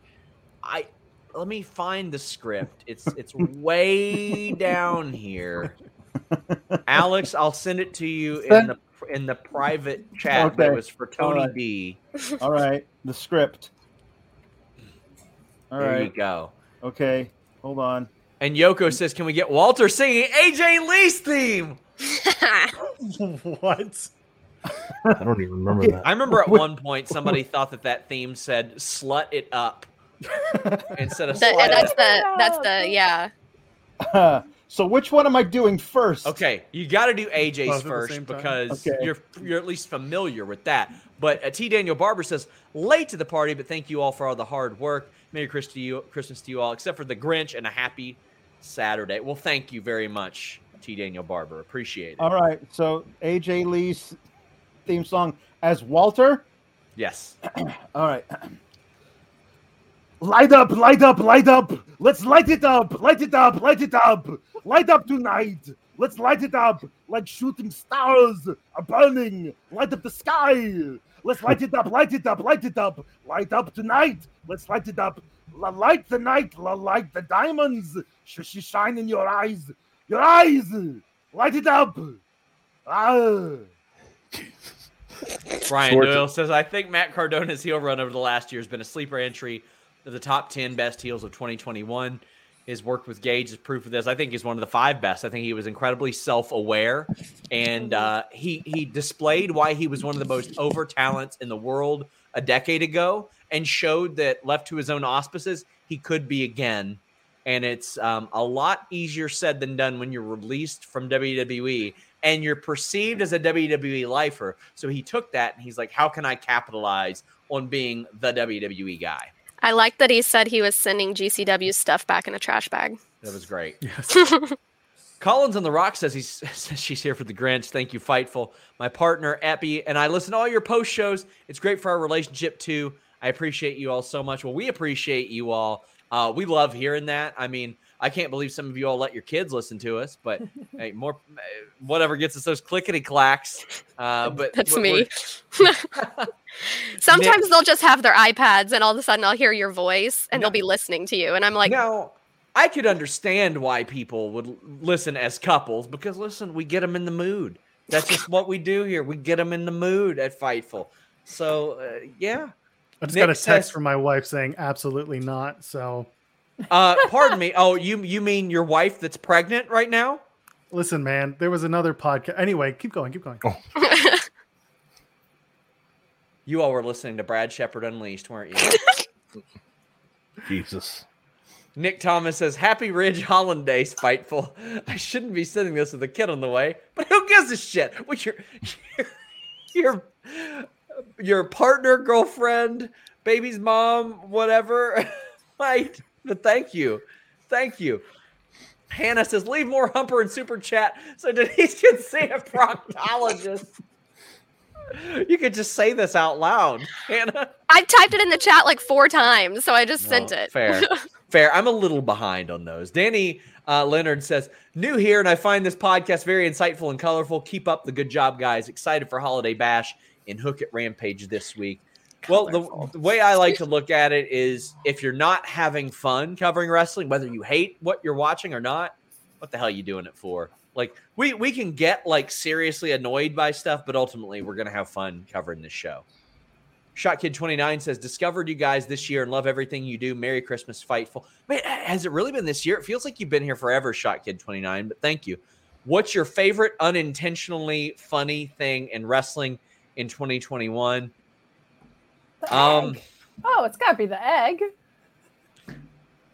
I let me find the script. It's it's (laughs) way down here. (laughs) Alex, I'll send it to you in the in the private chat. That was for Tony right. D. All right, the script. All there right. you go." Okay, hold on. And Yoko says, "Can we get Walter singing AJ Lee's theme?" (laughs) what? I don't even remember that. I remember at (laughs) one point somebody thought that that theme said "slut it up" (laughs) instead of The- "slide it that's up." the that's the (laughs) yeah. so which one am I doing first? Okay, you got to do AJ's Both first because Okay. you're you're at least familiar with that. But uh, T. Daniel Barber says late to the party, but thank you all for all the hard work. Merry Christmas to you, Christmas to you all, except for the Grinch, and a happy Saturday. Well, thank you very much, T. Daniel Barber. Appreciate it. All right. So AJ Lee's theme song as Walter. Yes. (clears throat) All right. Light up, light up, light up. Let's light it up, light it up, light it up. Light up tonight. Let's light it up like shooting stars are burning. Light up the sky. Let's light it up, light it up, light it up. Light up tonight. Let's light it up. La light the night, la light the diamonds. Sh- sh- shine in your eyes. Your eyes. Light it up. Ah. Brian Doyle says, I think Matt Cardona's heel run over the last year has been a sleeper entry of the top 10 best heels of 2021. His work with Gage is proof of this. I think he's one of the five best. I think he was incredibly self-aware, and uh, he he displayed why he was one of the most over talents in the world a decade ago, and showed that left to his own auspices, he could be again. And it's um, a lot easier said than done when you're released from WWE and you're perceived as a WWE lifer. So he took that and he's like, how can I capitalize on being the WWE guy? I like that he said he was sending GCW stuff back in a trash bag. That was great. Yes. (laughs) Collins on the Rock says he's (laughs) says she's here for the Grinch. Thank you, Fightful. My partner Epi and I listen to all your post shows. It's great for our relationship too. I appreciate you all so much. Well, we appreciate you all. Uh, we love hearing that. I mean, I can't believe some of you all let your kids listen to us, but (laughs) hey, more whatever gets us those clickety clacks. Uh, but That's we're- me. (laughs) Sometimes they'll just have their iPads and all of a sudden I'll hear your voice and they'll be listening to you. And I'm like, no. I could understand why people would listen as couples because listen, we get them in the mood. That's just what we do here. We get them in the mood at Fightful. So uh, yeah. I just Nick got a text says- from my wife saying absolutely not. So Uh, pardon me. Oh, you you mean your wife that's pregnant right now? listen, man, there was another podcast. Anyway, keep going, keep going. (laughs) You all were listening to Brad Shepard Unleashed, weren't you? (laughs) Jesus. Nick Thomas says, "Happy Ridge Hollandaise, spiteful. (laughs) I shouldn't be sending this with a kid on the way, but who gives a shit? With your your your partner, girlfriend, baby's mom, whatever. right? But (laughs) thank you, thank you." Hannah says, "Leave more Humper and Super Chat so Denise can see a proctologist." (laughs) You could just say this out loud, Hannah. I've typed it in the chat like four times, so I just sent it. Fair, (laughs) fair. I'm a little behind on those. Danny uh, Leonard says, "New here, and I find this podcast very insightful and colorful. Keep up the good job, guys. Excited for Holiday Bash and Hook at Rampage this week." Well, the, the way I like to (laughs) look at it is, if you're not having fun covering wrestling, whether you hate what you're watching or not, what the hell are you doing it for? Like we we can get like seriously annoyed by stuff, but ultimately we're gonna have fun covering this show. Shot Kid 29 says, discovered you guys this year and love everything you do. Merry Christmas, Fightful. Man, has it really been this year? It feels like you've been here forever, Shot Kid 29, but thank you. What's your favorite unintentionally funny thing in wrestling in 2021? The Um, egg. oh, it's got to be the egg.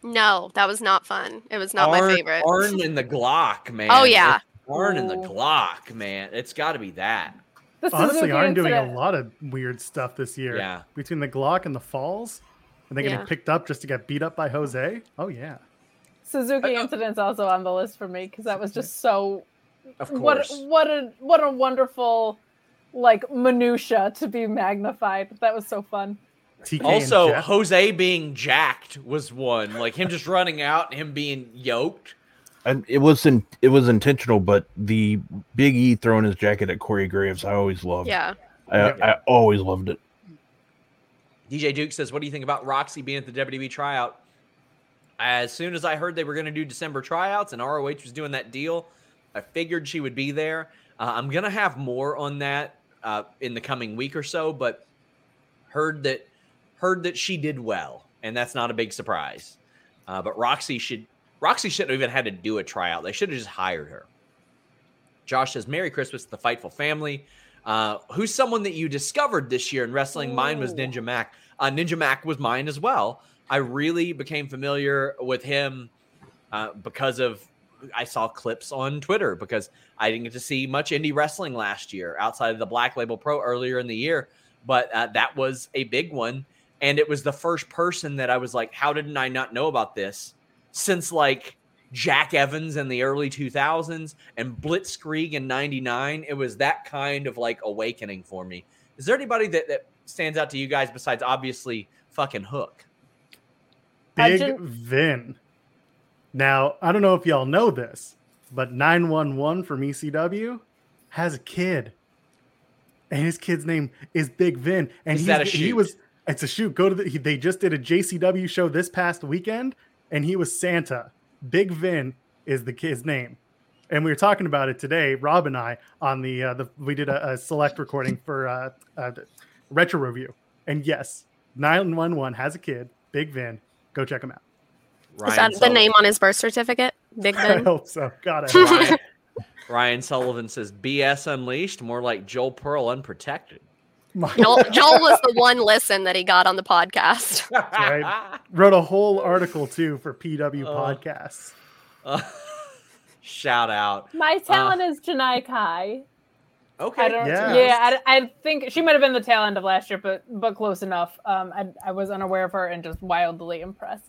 No, that was not fun. It was not my favorite. Arn and the Glock, man. Oh, yeah. Arn and the Glock, man. It's got to be that. The Honestly, Suzuki I'm doing a lot of weird stuff this year. Yeah. Between the Glock and the Falls, and they Yeah. getting picked up just to get beat up by Jose. Oh yeah. Suzuki incident's also on the list for me because that was just so Of course. what what a what a wonderful like minutia to be magnified. That was so fun. TK Also, Jose being jacked was one. Like him just running out and him being yoked. And it wasn't it was intentional, but the Big E throwing his jacket at Corey Graves, I always loved. Yeah. I, I always loved it. DJ Duke says, "What do you think about Rok-C being at the WWE tryout?" As soon as I heard they were going to do December tryouts and ROH was doing that deal, I figured she would be there. Uh, I'm going to have more on that uh, in the coming week or so, but heard that heard that she did well, and that's not a big surprise. Uh, but Rok-C should Rok-C shouldn't have even had to do a tryout. They should have just hired her. Josh says, "Merry Christmas to the Fightful family." Uh, who's someone that you discovered this year in wrestling? Mine was Ninja Mac. Uh, Ninja Mac was mine as well. I really became familiar with him uh, because of I saw clips on Twitter because I didn't get to see much indie wrestling last year outside of the Black Label Pro earlier in the year, but uh, that was a big one, and it was the first person that I was like, how didn't I not know about this? Since like Jack Evans in the early 2000s and Blitzkrieg in 99. It was that kind of like awakening for me. Is there anybody that, that stands out to you guys besides obviously fucking Hook? Big Imagine- Vin. Now, I don't know if y'all know this, but 911 from ECW has a kid. And his kid's name is Big Vin. And Is he's- that a he was it's a shoot. Go to the they just did a JCW show this past weekend, and he was Santa. Big Vin is the kid's name. And we were talking about it today, Rob and I, on the uh, the we did a, a select recording for uh, uh retro review. And yes, 911 has a kid, Big Vin. Go check him out. Is that the name on his birth certificate? Big (laughs) I Ben. hope so. God, I hope Ryan, (laughs) Ryan Sullivan says BS Unleashed, more like Joel Pearl Unprotected. Joel, (laughs) Joel was the one listen that he got on the podcast. right. Wrote a whole article too for PW Oh. podcasts. Uh, shout out. My talent is Janai Kai. Okay. I don't. Yeah. Yeah, I, I think she might have been the tail end of last year, but but close enough. Um, I I was unaware of her and just wildly impressed.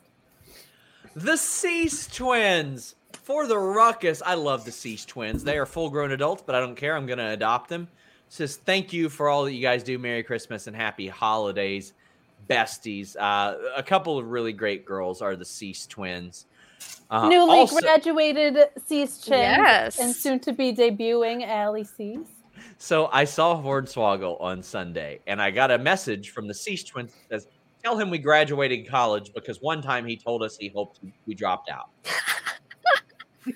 The Cease twins for the ruckus. I love the Cease twins. They are full grown adults, but I don't care. I'm going to adopt them. Says thank you for all that you guys do. Merry Christmas and happy holidays, besties. Uh, a couple of really great girls are the Cease twins. Uh, Newly also- graduated Cease Chin Yes. and soon to be debuting Allie Cease. So I saw Hornswoggle on Sunday, and I got a message from the Cease twins that says, "Tell him we graduated college because one time he told us he hoped we dropped out." (laughs)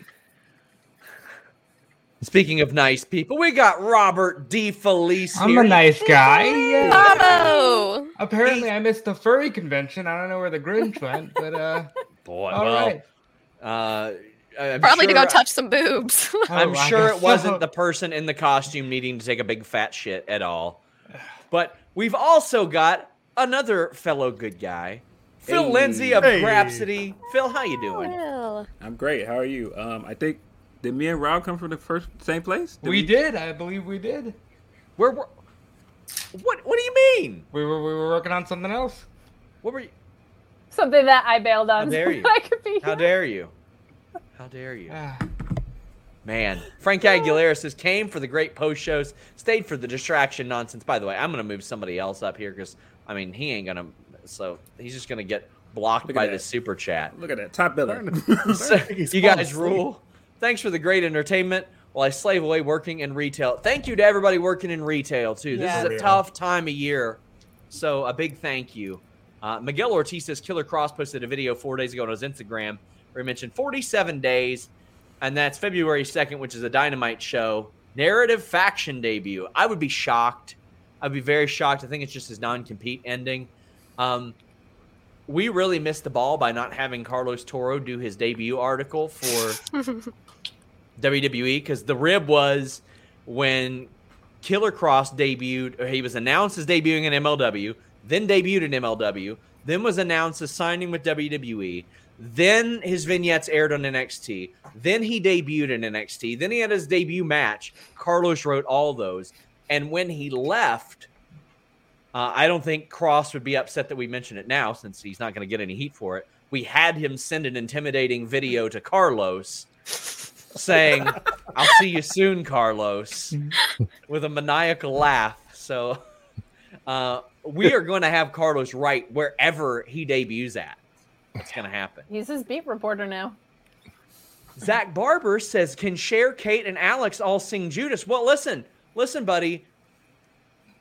Speaking of nice people, we got Robert D. Felice I'm here. a nice guy. Yeah. Bravo! Apparently, I missed the furry convention. I don't know where the Grinch went, but uh, (laughs) Boy, all well, right. uh, I'm Probably to go sure- touch some boobs. (laughs) I'm Oh, sure guess it wasn't so. the person in the costume needing to take a big fat shit at all. But we've also got another fellow good guy, Phil Hey. Lindsay of Hey. Grapsody. Phil, how you doing? Well, I'm great. How are you? Um, I think did me and Rob come from the first same place? Did we did. I believe we did. Where were? What? What do you mean? We were we were working on something else. What were you? Something that I bailed on. How dare (laughs) you? I could be How dare you? How dare you? Ah, Man, Frank Aguilera says came for the great post shows, stayed for the distraction nonsense. By the way, I'm gonna move somebody else up here because I mean he ain't gonna. So he's just gonna get blocked Look by that. the super chat. Look at that top billing. (laughs) So, you guys asleep. rule. Thanks for the great entertainment while I slave away working in retail. Thank you to everybody working in retail too. This Yeah. is a tough time of year, so a big thank you. Uh, Miguel Ortiz says Killer Kross posted a video four days ago on his Instagram where he mentioned 47 days, and that's February 2nd, which is a Dynamite show narrative faction debut. I would be shocked. I'd be very shocked. I think it's just his non-compete ending. Um, we really missed the ball by not having Carlos Toro do his debut article for (laughs) WWE because the rib was when Killer Kross debuted, or he was announced as debuting in MLW, then debuted in MLW, then was announced as signing with WWE, then his vignettes aired on NXT, then he debuted in NXT, then he had his debut match. Carlos wrote all those, and when he left, uh, I don't think Kross would be upset that we mention it now since he's not going to get any heat for it. We had him send an intimidating video to Carlos saying, (laughs) I'll see you soon, Carlos, with a maniacal laugh. So, uh, we are going to have Carlos right wherever he debuts at. It's going to happen. He's his beat reporter now. Zach Barber says, "Can Cher, Kate, and Alex all sing Judas?" Well, listen, listen, buddy.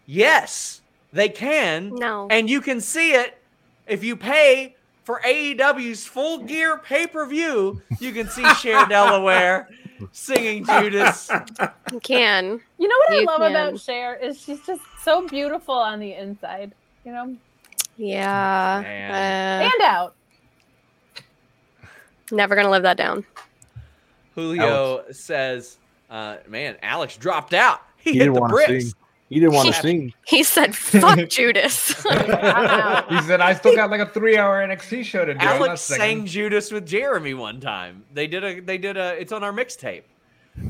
Yes, they can. No. and you can see it if you pay for AEW's Full Gear pay per view. You can see (laughs) Cher Delaware singing Judas. You can. You know what I love can. about Cher is she's just so beautiful on the inside. You know, Yeah. Uh, and out. never gonna live that down. Julio says, uh, "Man, Alex dropped out. He, He didn't want to sing. He didn't want to sing. He said, "Fuck (laughs) Judas." (laughs) He said, "I still got like a three-hour NXT show to do." I'm Alex sang Judas with Jeremy one time. They did a. They did a. It's on our mixtape.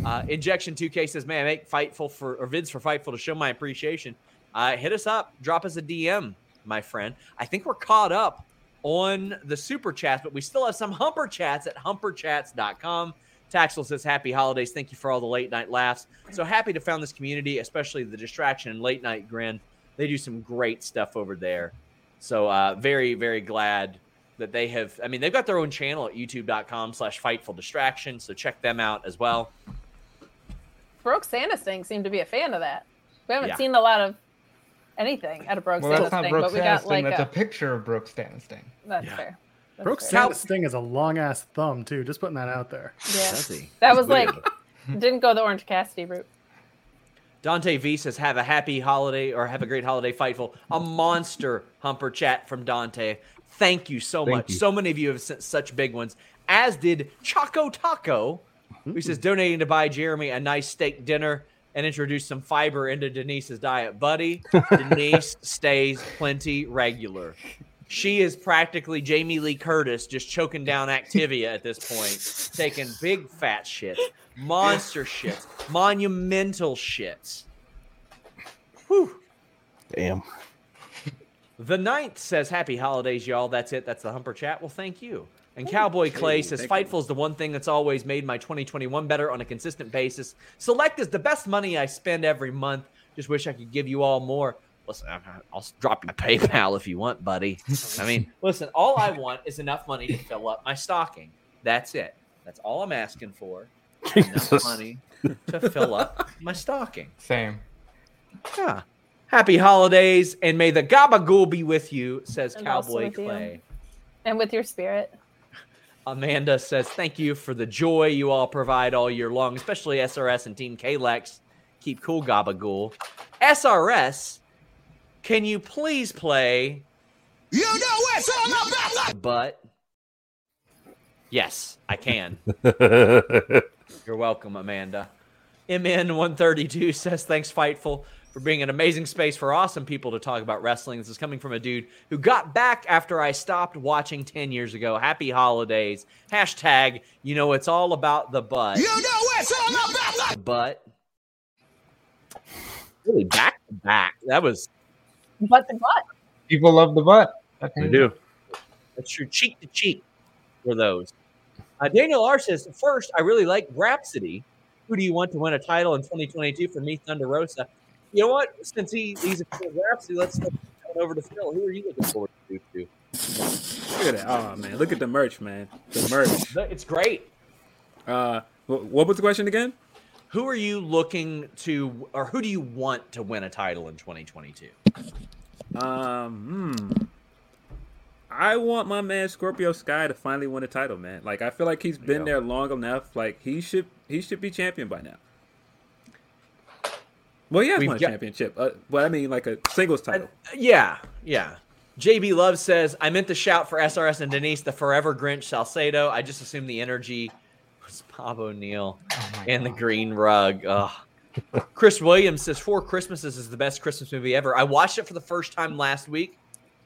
Uh, Injection 2K says, "Man, I make Fightful for or vids for Fightful to show my appreciation. Uh, hit us up. Drop us a DM, my friend. I think we're caught up on the super chats, but we still have some humper chats at humperchats.com. Taxel says, Happy holidays. Thank you for all the late night laughs. So happy to found this community, especially the distraction and late night grin. They do some great stuff over there. So uh, very, very glad that they have. I mean, they've got their own channel at youtube.com slash fightful distraction. So check them out as well. Brooke Sandisting seemed to be a fan of that. We haven't Yeah. seen a lot of anything out of Brooke Well, that's Sandisting, but we got Stannisting. like That's a a, picture of Brooke Stannisting. that's Yeah. fair. That's Brooke fair. Cal- Sting is a long ass thumb too. Just putting that out there. Yeah. That It's was like (laughs) didn't go the Orange Cassidy route. Dante V says, "Have a happy holiday or have a great holiday, fightful." A monster humper chat from Dante. Thank you so Thank much. you. So many of you have sent such big ones, as did Choco Taco, who says mm-hmm. donating to buy Jeremy a nice steak dinner and introduce some fiber into Denise's diet. Buddy, (laughs) Denise stays plenty regular. She is practically Jamie Lee Curtis, just choking down Activia at this point, taking big fat shits, monster shits, monumental shits. Whew. Damn. The ninth says, Happy holidays, y'all. That's it. That's the humper chat. Well, thank you. And Cowboy Clay says, Fightful is the one thing that's always made my 2021 better on a consistent basis. Select is the best money I spend every month. Just wish I could give you all more. Listen, I- I'll drop my PayPal if you want, buddy. I mean, (laughs) listen, all I want is enough money to fill up my stocking. That's it. That's all I'm asking for. Enough money to fill up my stocking. Same. Yeah. Happy holidays and may the gabagool be with you, says And Cowboy with you. Clay. And with your spirit. Amanda says, Thank you for the joy you all provide all year long, especially SRS and Team Kalex. Keep cool, Gabagool. SRS, can you please play? You know it's all about But yes, I can. (laughs) You're welcome, Amanda. MN132 says, Thanks, Fightful, for being an amazing space for awesome people to talk about wrestling. This is coming from a dude who got back after I stopped watching 10 years ago. Happy holidays. Hashtag, you know, it's all about the butt. You know, it's all about the butt. Really back to back. That was, But the butt. People love the butt. They do. that's true. Cheek to cheek for those. Uh, Daniel R says, First, I really like Grapsody. Who do you want to win a title in 2022 for me, Thunder Rosa? You know what? Since he, he's a fan Grapsody, let's go over to Phil. Who are you looking forward to? to? Look at that. Oh man, look at the merch, man. The merch. It's great. Uh, what was the question again? Who are you looking to, or who do you want to win a title in 2022? Um, hmm. I want my man Scorpio Sky to finally win a title, man. Like I feel like he's been Yeah. there long enough. Like he should he should be champion by now. Well, he has We've won a got- championship, uh, but I mean like a singles title. Yeah, yeah. JB Love says, I meant to shout for SRS and Denise, the forever Grinch Salcedo. I just assumed the energy was Bob O'Neill and the green rug. Ugh. Chris Williams says, Four Christmases is the best Christmas movie ever. I watched it for the first time last week.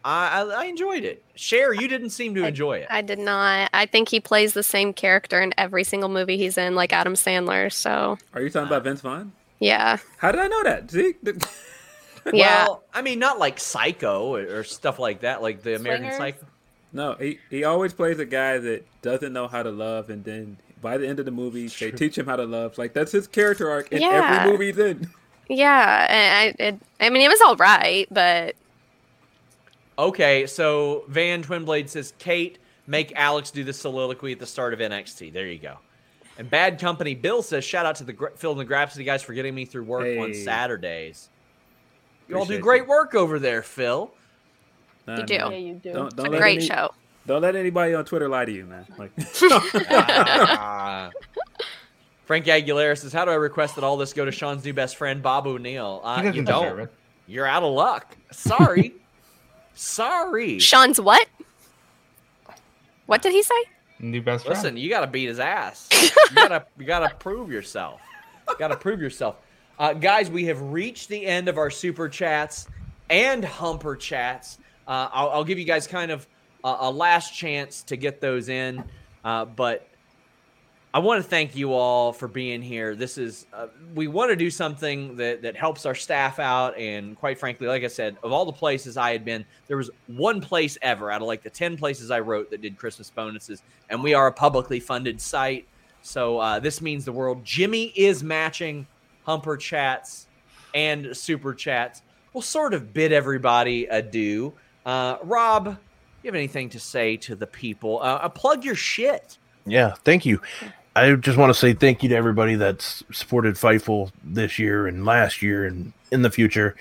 I, I, I enjoyed it. Cher, you didn't seem to enjoy it. I did not. I think he plays the same character in every single movie he's in, like Adam Sandler. So Are you talking about Vince Vaughn? yeah, How did I know that? See, (laughs) yeah. Well, I mean, not like Psycho or, or stuff like that, like the American Psycho. no, he he always plays a guy that doesn't know how to love, and then by the end of the movie, they teach him how to love. Like that's his character arc in Yeah. every movie. he's in. Yeah, and I, it, I mean, it was all right, but Okay, so Van Twinblade says, Kate, make Alex do the soliloquy at the start of NXT. There you go. And Bad Company Bill says, shout out to the Gra- Phil and the Grapsody guys for getting me through work on Saturdays. You all do Appreciate great work over there, Phil. Nah, You do. nah. Yeah, you do. Don't, it's don't a great any- show. Don't let anybody on Twitter lie to you, man. Like, Ah. (laughs) (laughs) (laughs) Frank Aguilera says, how do I request that all this go to Sean's new best friend, Bob O'Neill? Uh, you don't. You're out of luck. Sorry. Sorry. Sean's what? What did he say? New best friend. Listen, you got to beat his ass. you gotta, you gotta prove yourself. You gotta prove yourself, uh, guys. We have reached the end of our super chats and humper chats. Uh, I'll, I'll give you guys kind of a, a last chance to get those in, uh, but I want to thank you all for being here. This is uh, we want to do something that that helps our staff out, and quite frankly, like I said, of all the places I had been, there was one place ever out of like the ten places I wrote that did Christmas bonuses, and we are a publicly funded site, so uh, this means the world. Jimmy is matching Humper chats and super chats. We'll sort of bid everybody adieu. Uh, Rob, you have anything to say to the people? Uh, uh, plug your shit. Yeah, thank you. I just want to say thank you to everybody that's supported Fightful this year and last year and in the future.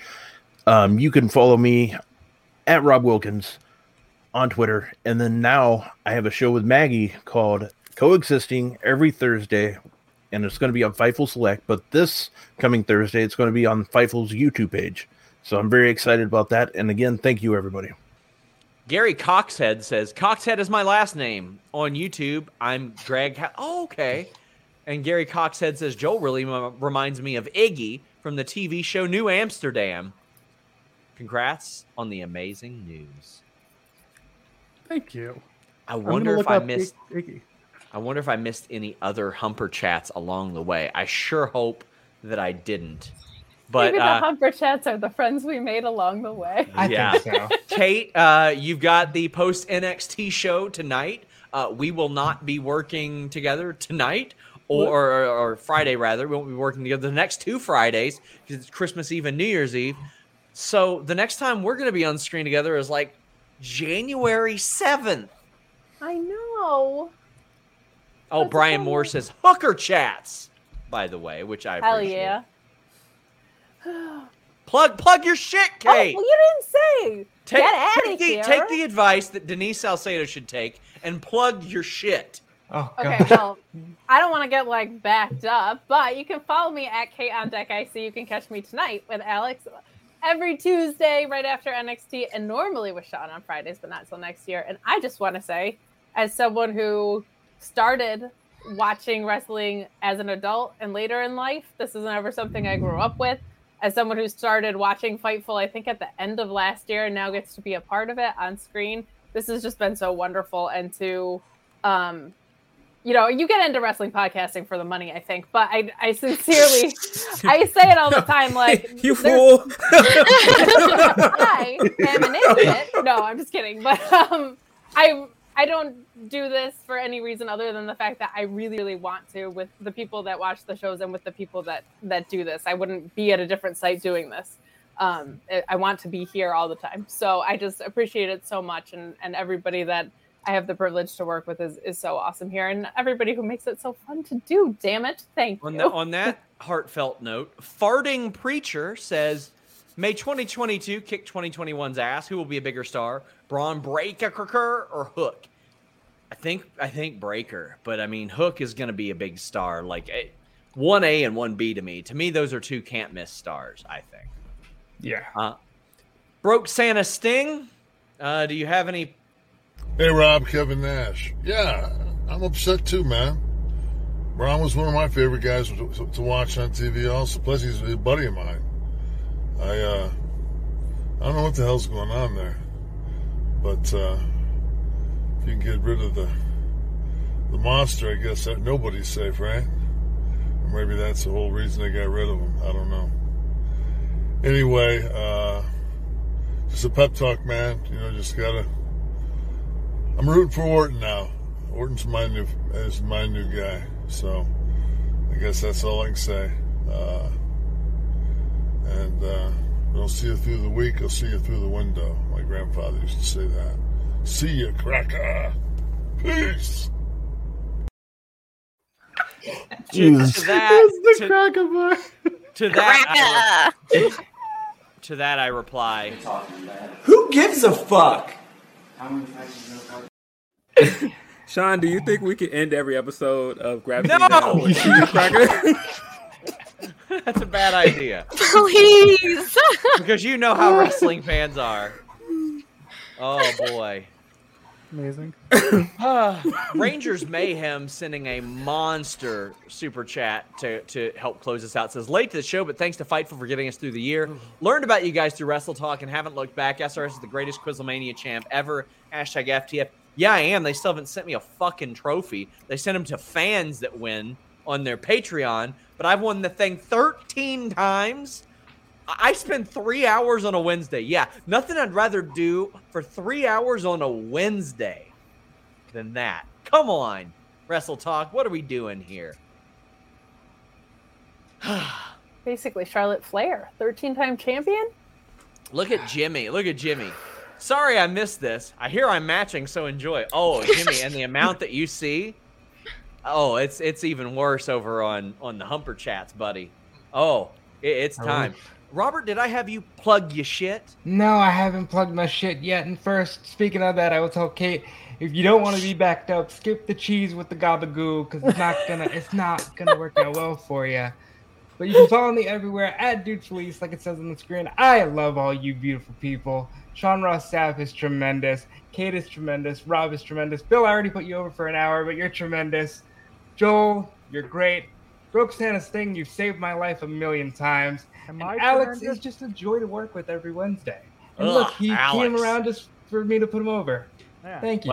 Um, you can follow me at Rob Wilkins on Twitter. And then now I have a show with Maggie called Coexisting every Thursday. And it's going to be on Fightful Select. But this coming Thursday, it's going to be on Fightful's YouTube page. So I'm very excited about that. And again, thank you, everybody. Gary Coxhead says, Coxhead is my last name. On YouTube, I'm Greg. Ha- oh, okay. And Gary Coxhead says, Joel really m- reminds me of Iggy from the TV show New Amsterdam. Congrats on the amazing news. Thank you. I wonder if I missed. Iggy. I wonder if I missed any other Humper chats along the way. I sure hope that I didn't. But Maybe the uh, Humper chats are the friends we made along the way. yeah. (laughs) Kate, uh, you've got the post NXT show tonight. Uh, we will not be working together tonight or, or, or Friday, rather. We won't be working together the next two Fridays because it's Christmas Eve and New Year's Eve. So the next time we're going to be on screen together is like January 7th. I know. Oh, Brian Moore says hooker chats, by the way, which I Hell appreciate. yeah. Plug plug your shit, oh, Kate. Oh, well, you didn't say. Take, Get out take of the, here. take the advice that Denise Salcedo should take and plug your shit. Oh, Okay, well, I don't want to get like backed up, but you can follow me at Kate on Deck IC. You can catch me tonight with Alex every Tuesday right after NXT, and normally with Sean on Fridays, but not till next year. And I just want to say, as someone who started watching wrestling as an adult and later in life, this is never something I grew up with. As someone who started watching Fightful, I think at the end of last year, and now gets to be a part of it on screen. This has just been so wonderful, and to um, you know, you get into wrestling podcasting for the money, I think. But I, I sincerely, (laughs) I say it all the time. Like (laughs) you fool. (laughs) I am an idiot. No, I'm just kidding. But um, I, I don't do this for any reason other than the fact that I really, really want to with the people that watch the shows and with the people that that do this. I wouldn't be at a different site doing this. Um, I- want to be here all the time. So I just appreciate it so much, and and everybody that I have the privilege to work with is, is so awesome here, and everybody who makes it so fun to do. Damn it, thank On you. that, on that heartfelt note, farting preacher says, "May 2022 kick 2021's ass. Who will be a bigger star, Bron Breakker or Hook?" I think I think Breakker, but I mean Hook is going to be a big star. Like eh, one A and one B to me. To me, those are two can't miss stars. I think. Yeah. Uh, broke Santa Sting. Uh, do you have any? Hey, Rob, Kevin Nash. Yeah, I'm upset too, man. Braun was one of my favorite guys to, to- to watch on TV. Also, plus he's a buddy of mine. I uh, I don't know what the hell's going on there, but uh, if you can get rid of the the monster, I guess that nobody's safe, right? Or maybe that's the whole reason they got rid of him. I don't know. Anyway, uh, just a pep talk, man. You know, just gotta. I'm rooting for Orton now. Orton's my new is my new guy. So I guess that's all I can say. Uh, and uh, I'll see you through the week. I'll see you through the window. My grandfather used to say that. See you, cracker. Peace. To, to that, It's the to, cracker bar. (laughs) to that, I, to that I reply. Who gives a fuck? Sean, do you think we could end every episode of Gravity No! Now with You, Cracker? (laughs) (laughs) That's a bad idea (laughs) Please. (laughs) because you know how wrestling fans are. Oh boy. Amazing. Ah, (sighs) (sighs) Rangers Mayhem sending a monster super chat to, to help close us out. Says late to the show, but thanks to Fightful for getting us through the year. Learned about you guys through Wrestle Talk and haven't looked back. SRS is the greatest Quizlemania champ ever. Hashtag FTF. Yeah, I am. They still haven't sent me a fucking trophy. They sent them to fans that win on their Patreon, but I've won the thing 13 times. I spend three hours on a Wednesday. Yeah, nothing I'd rather do for three hours on a Wednesday than that. Come on, Wrestle Talk. What are we doing here? (sighs) Basically, Charlotte Flair, 13 time champion. Look at Jimmy. Look at Jimmy. Sorry I missed this. I hear I'm matching, so enjoy. Oh, Jimmy, and the amount that you see. Oh, it's it's even worse over on on the Humper chats, buddy. Oh, it, it's time. Robert, did I have you plug your shit? No, I haven't plugged my shit yet. And first, speaking of that, I will tell Kate if you don't want to be backed up, skip the cheese with the gabagoo because it's not gonna (laughs) it's not gonna work out well for you. But you can follow me everywhere at Dude Felice, like it says on the screen. I love all you beautiful people. Sean Ross Sapp is tremendous. Kate is tremendous. Rob is tremendous. Bill, I already put you over for an hour, but you're tremendous. Joel, you're great. Brooke Santa Sting, you've saved my life a million times. And I Alex tremendous? is just a joy to work with every Wednesday. And Ugh, look, he came around just for me to put him over. Thank you.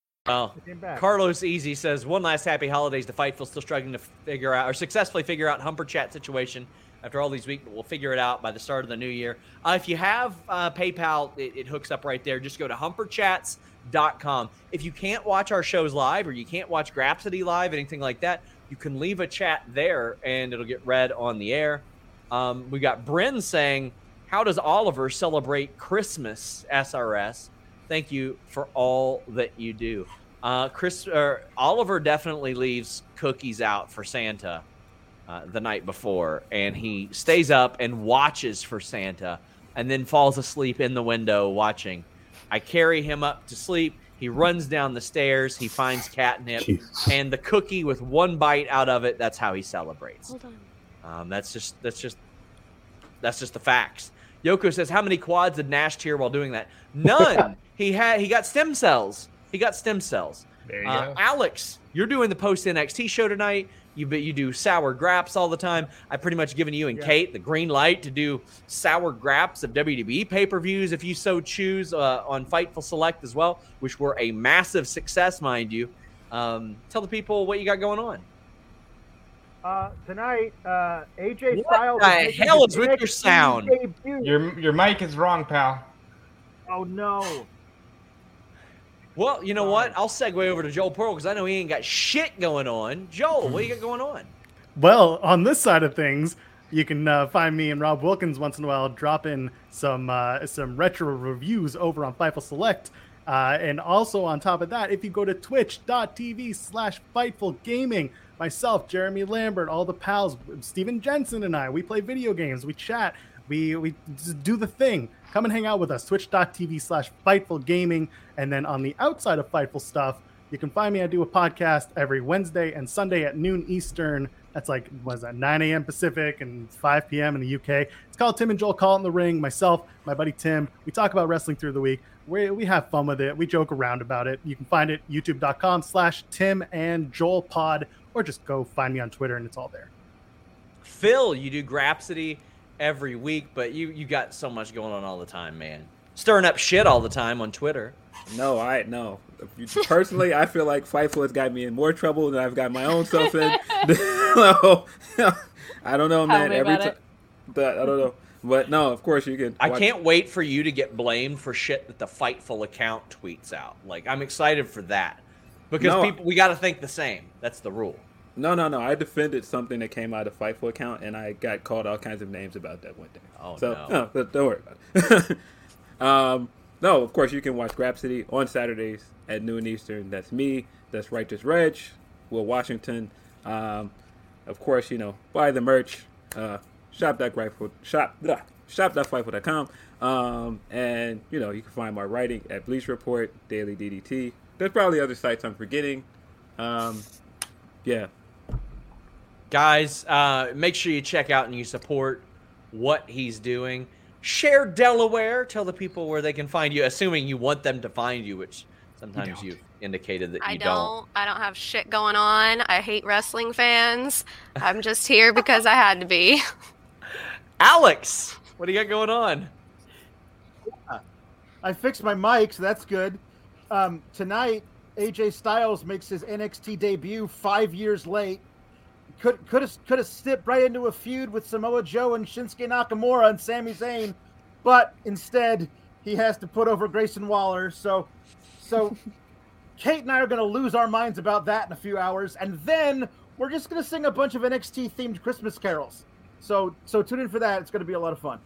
Oh, Carlos Easy says one last happy holidays to Fightful. Still struggling to figure out or successfully figure out Humper Chat situation after all these weeks, but we'll figure it out by the start of the new year. Uh, if you have uh, PayPal, it, it hooks up right there. Just go to humperchats.com. If you can't watch our shows live or you can't watch Grapsody live, anything like that, you can leave a chat there and it'll get read on the air. Um, we got Bryn saying, How does Oliver celebrate Christmas, SRS? Thank you for all that you do. Uh, Chris or Oliver definitely leaves cookies out for Santa uh, the night before, and he stays up and watches for Santa, and then falls asleep in the window watching. I carry him up to sleep. He runs down the stairs. He finds catnip and the cookie with one bite out of it. That's how he celebrates. Hold on. Um, that's just that's just that's just the facts. Yoko says, "How many quads did Nash cheer while doing that? (laughs) None. he had he got stem cells. He got stem cells. There you Uh, go. Alex, you're doing the post NXT show tonight. You but you do sour graps all the time. I pretty much given you and Kate the green light to do sour graps of WWE pay per views if you so choose uh, on Fightful Select as well, which were a massive success, mind you. Um, tell the people what you got going on. Uh, tonight, uh, AJ What Styles. the is making hell his is with your sound? debut. Your your mic is wrong, pal. Oh no! Well, you know what? I'll segue over to Joel Pearl because I know he ain't got shit going on. Joel, what you got going on? Well, on this side of things, you can uh, find me and Rob Wilkins once in a while dropping some uh, some retro reviews over on Fightful Select. Uh, and also on top of that, if you go to twitch.tv slash Fightful Gaming, myself, Jeremy Lambert, all the pals, Steven Jensen and I, we play video games, we chat, we we do the thing. Come and hang out with us, twitch.tv slash Fightful Gaming. And then on the outside of Fightful stuff, you can find me. I do a podcast every Wednesday and Sunday at noon Eastern That's like was that 9 a.m. Pacific and 5 p.m. in the UK. It's called Tim and Joel Call in the Ring. Myself, my buddy Tim. We talk about wrestling through the week. We, we have fun with it. We joke around about it. You can find it youtube.com slash Tim and Joel Pod, or just go find me on Twitter and it's all there. Phil, you do Grapsody every week, but you you got so much going on all the time, man. Stirring up shit all the time on Twitter. No, I no. Personally, I feel like Fightful has got me in more trouble than I've got my own self in. no, (laughs) I don't know, man. Every time, it. but I don't know. But no, of course you can. I can't wait for you to get blamed for shit that the Fightful account tweets out. Like I'm excited for that because No. people we got to think the same. That's the rule. No, no, no. I defended something that came out of Fightful account, and I got called all kinds of names about that one day. Oh so, no. but don't worry about it. (laughs) um, no, of course you can watch Grapsody on Saturdays at noon Eastern. That's me. That's Righteous Reg, Will Washington. Um, of course, you know, buy the merch. Uh, shop.fightful shop blah, shop.fightful.com. Um, and you know, you can find my writing at Bleacher Report, Daily DDT. There's probably other sites I'm forgetting. Um, yeah, Guys, uh, make sure you check out and you support what he's doing. Share Delaware. Tell the people where they can find you, assuming you want them to find you, which sometimes you've indicated that you I don't. don't. I don't have shit going on. I hate wrestling fans. I'm just here because I had to be. (laughs) Alex, what do you got going on? I fixed my mic, so that's good. Um, tonight, AJ Styles makes his NXT debut five years late. Could could have could have slipped right into a feud with Samoa Joe and Shinsuke Nakamura and Sami Zayn, but instead he has to put over Grayson Waller. So, so (laughs) Kate and I are going to lose our minds about that in a few hours, and then we're just going to sing a bunch of NXT themed Christmas carols. So, so tune in for that. It's going to be a lot of fun.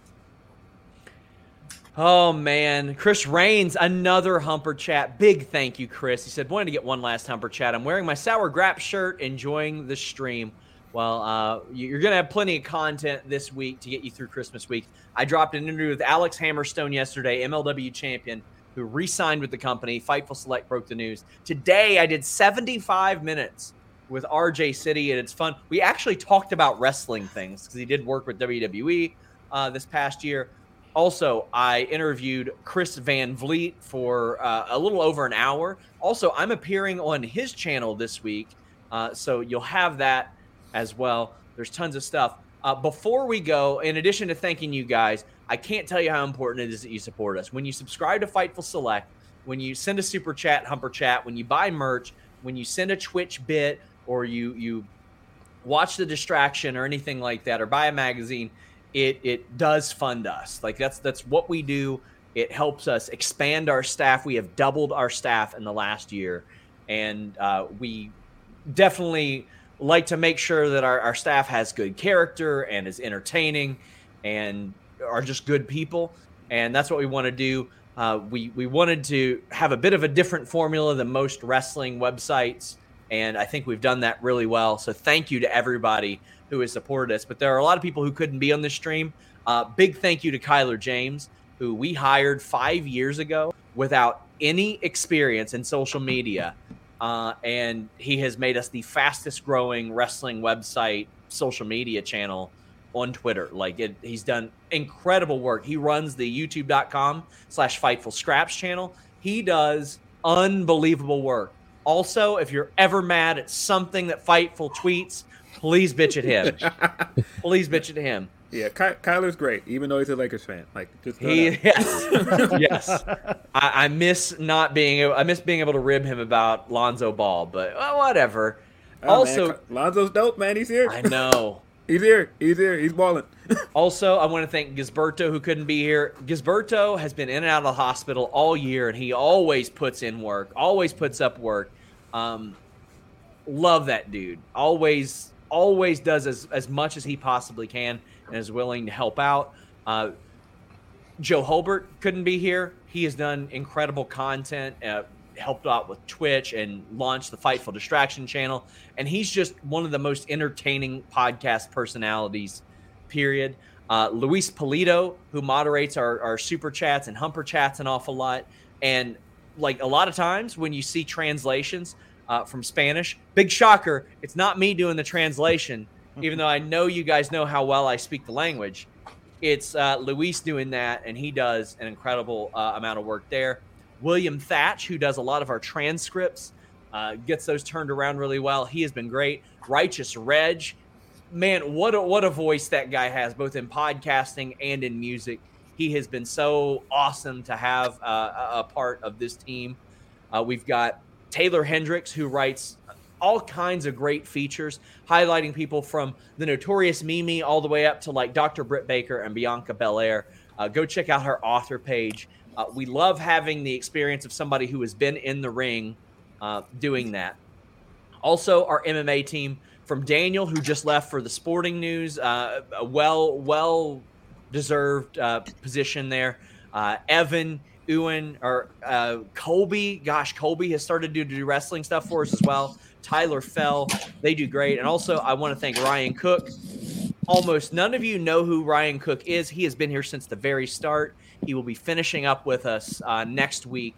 Oh man, Chris Rains, another Humper Chat. Big thank you, Chris. He said, wanted to get one last Humper Chat. I'm wearing my Sour Grap shirt, enjoying the stream. Well, uh, you- you're going to have plenty of content this week to get you through Christmas week. I dropped an interview with Alex Hammerstone yesterday, MLW champion, who re signed with the company. Fightful Select broke the news. Today, I did 75 minutes with RJ City, and it's fun. We actually talked about wrestling things because he did work with WWE uh, this past year. Also, I interviewed Chris Van Vliet for uh, a little over an hour. Also, I'm appearing on his channel this week, uh, so you'll have that as well. There's tons of stuff. Uh, before we go, in addition to thanking you guys, I can't tell you how important it is that you support us. When you subscribe to Fightful Select, when you send a super chat, Humper Chat, when you buy merch, when you send a Twitch bit, or you you watch the distraction or anything like that, or buy a magazine, it it does fund us. Like that's that's what we do. It helps us expand our staff. We have doubled our staff in the last year, and uh, we definitely like to make sure that our, our staff has good character and is entertaining and are just good people. And that's what we want to do. Uh, we we wanted to have a bit of a different formula than most wrestling websites, and I think we've done that really well. So thank you to everybody who has supported us. But there are a lot of people who couldn't be on this stream. Uh, big thank you to Kyler James, who we hired five years ago without any experience in social media. Uh, and he has made us the fastest growing wrestling website social media channel on Twitter. Like it, he's done incredible work. He runs the youtube.com slash fightful scraps channel. He does unbelievable work. Also, if you're ever mad at something that Fightful tweets, please bitch at him. (laughs) please bitch at him. Yeah, Ky- Kyler's great, even though he's a Lakers fan. Like, just He, out. (laughs) yes, yes. I, I miss not being. able- I miss being able to rib him about Lonzo Ball, but well, whatever. Oh, also, man, Lonzo's dope, man. He's here. I know. (laughs) he's here. He's here. He's balling. also, I want to thank Gisberto who couldn't be here. Gisberto has been in and out of the hospital all year, and he always puts in work. Always puts up work. Um, love that dude. Always, always does as as much as he possibly can, and is willing to help out. Uh, Joe Holbert couldn't be here. He has done incredible content, uh, helped out with Twitch, and launched the Fightful Distraction channel. And he's just one of the most entertaining podcast personalities, period. Uh, Luis Polito, who moderates our, our super chats and humper chats an awful lot. And like a lot of times when you see translations uh, from Spanish, big shocker, it's not me doing the translation. (laughs) even though I know you guys know how well I speak the language. It's uh, Luis doing that, and he does an incredible uh, amount of work there. William Thatch, who does a lot of our transcripts, uh, gets those turned around really well. He has been great. Righteous Reg, man, what a, what a voice that guy has, both in podcasting and in music. He has been so awesome to have uh, a part of this team. Uh, we've got Taylor Hendricks, who writes all kinds of great features, highlighting people from the notorious Mimi all the way up to like Dr. Britt Baker and Bianca Belair. Uh, go check out her author page. Uh, we love having the experience of somebody who has been in the ring uh, doing that. Also, our MMA team from Daniel, who just left for the Sporting News, uh, a well, well deserved uh, position there. Uh, Evan, Ewan, or uh, Colby. Gosh, Colby has started to do wrestling stuff for us as well. Tyler Fell, they do great. And also, I want to thank Ryan Cook. Almost none of you know who Ryan Cook is. He has been here since the very start. He will be finishing up with us uh, next week.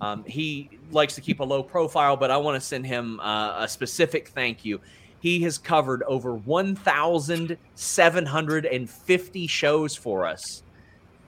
Um, he likes to keep a low profile, but I want to send him uh, a specific thank you. He has covered over 1,750 shows for us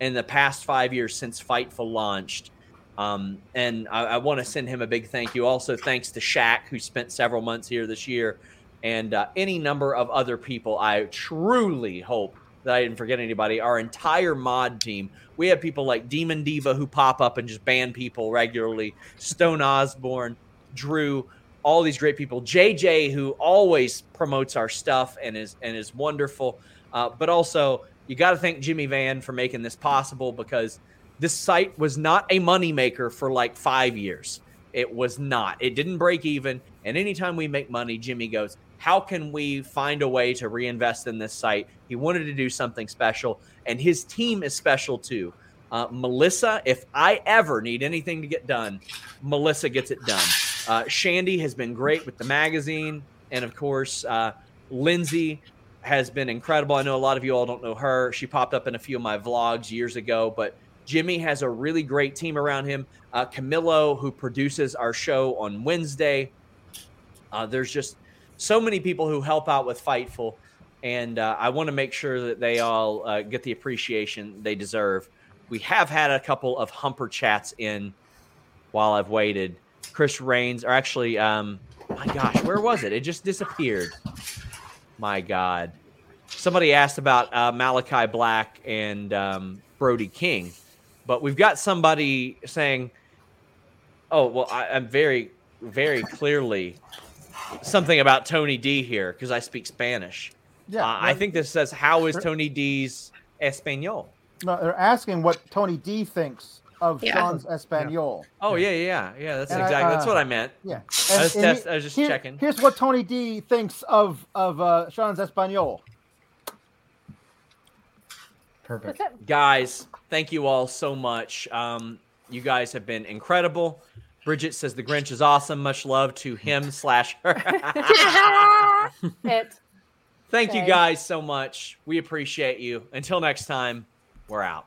in the past five years since Fightful launched. Um, and I, I want to send him a big thank you. Also, thanks to Shaq, who spent several months here this year, and uh, any number of other people. I truly hope that I didn't forget anybody. Our entire mod team. We have people like Demon Diva who pop up and just ban people regularly. Stone Osborne, Drew, all these great people. JJ who always promotes our stuff and is and is wonderful. Uh, but also, you got to thank Jimmy Van for making this possible because this site was not a moneymaker for like five years. It was not. It didn't break even. And anytime we make money, Jimmy goes, How can we find a way to reinvest in this site? He wanted to do something special, and his team is special too. Uh, Melissa, if I ever need anything to get done, Melissa gets it done. Uh, Shandy has been great with the magazine. And of course, uh, Lindsay has been incredible. I know a lot of you all don't know her. She popped up in a few of my vlogs years ago, but Jimmy has a really great team around him. Uh, Camillo, who produces our show on Wednesday. Uh, there's just so many people who help out with Fightful, and uh, I want to make sure that they all uh, get the appreciation they deserve. We have had a couple of humper chats in while I've waited. Chris Rains, or actually, um, my gosh, where was it? It just disappeared. My God. Somebody asked about uh, Malakai Black and um, Brody King, but we've got somebody saying, "Oh, well, I, I'm very, very clearly something about Tony D here because I speak Spanish." Yeah, Uh, I think this says, "How is Tony D's Espanol?" No, they're asking what Tony D thinks of Yeah. Sean's Espanol. Oh yeah, yeah, yeah. yeah that's And I, exactly that's what uh, I meant. Yeah, I was, And- and test, he- I was just here- checking. Here's what Tony D thinks of of uh, Sean's Espanol. Perfect. guys thank you all so much um you guys have been incredible bridget says the grinch is awesome much love to him slash her it. thank you guys so much we appreciate you until next time we're out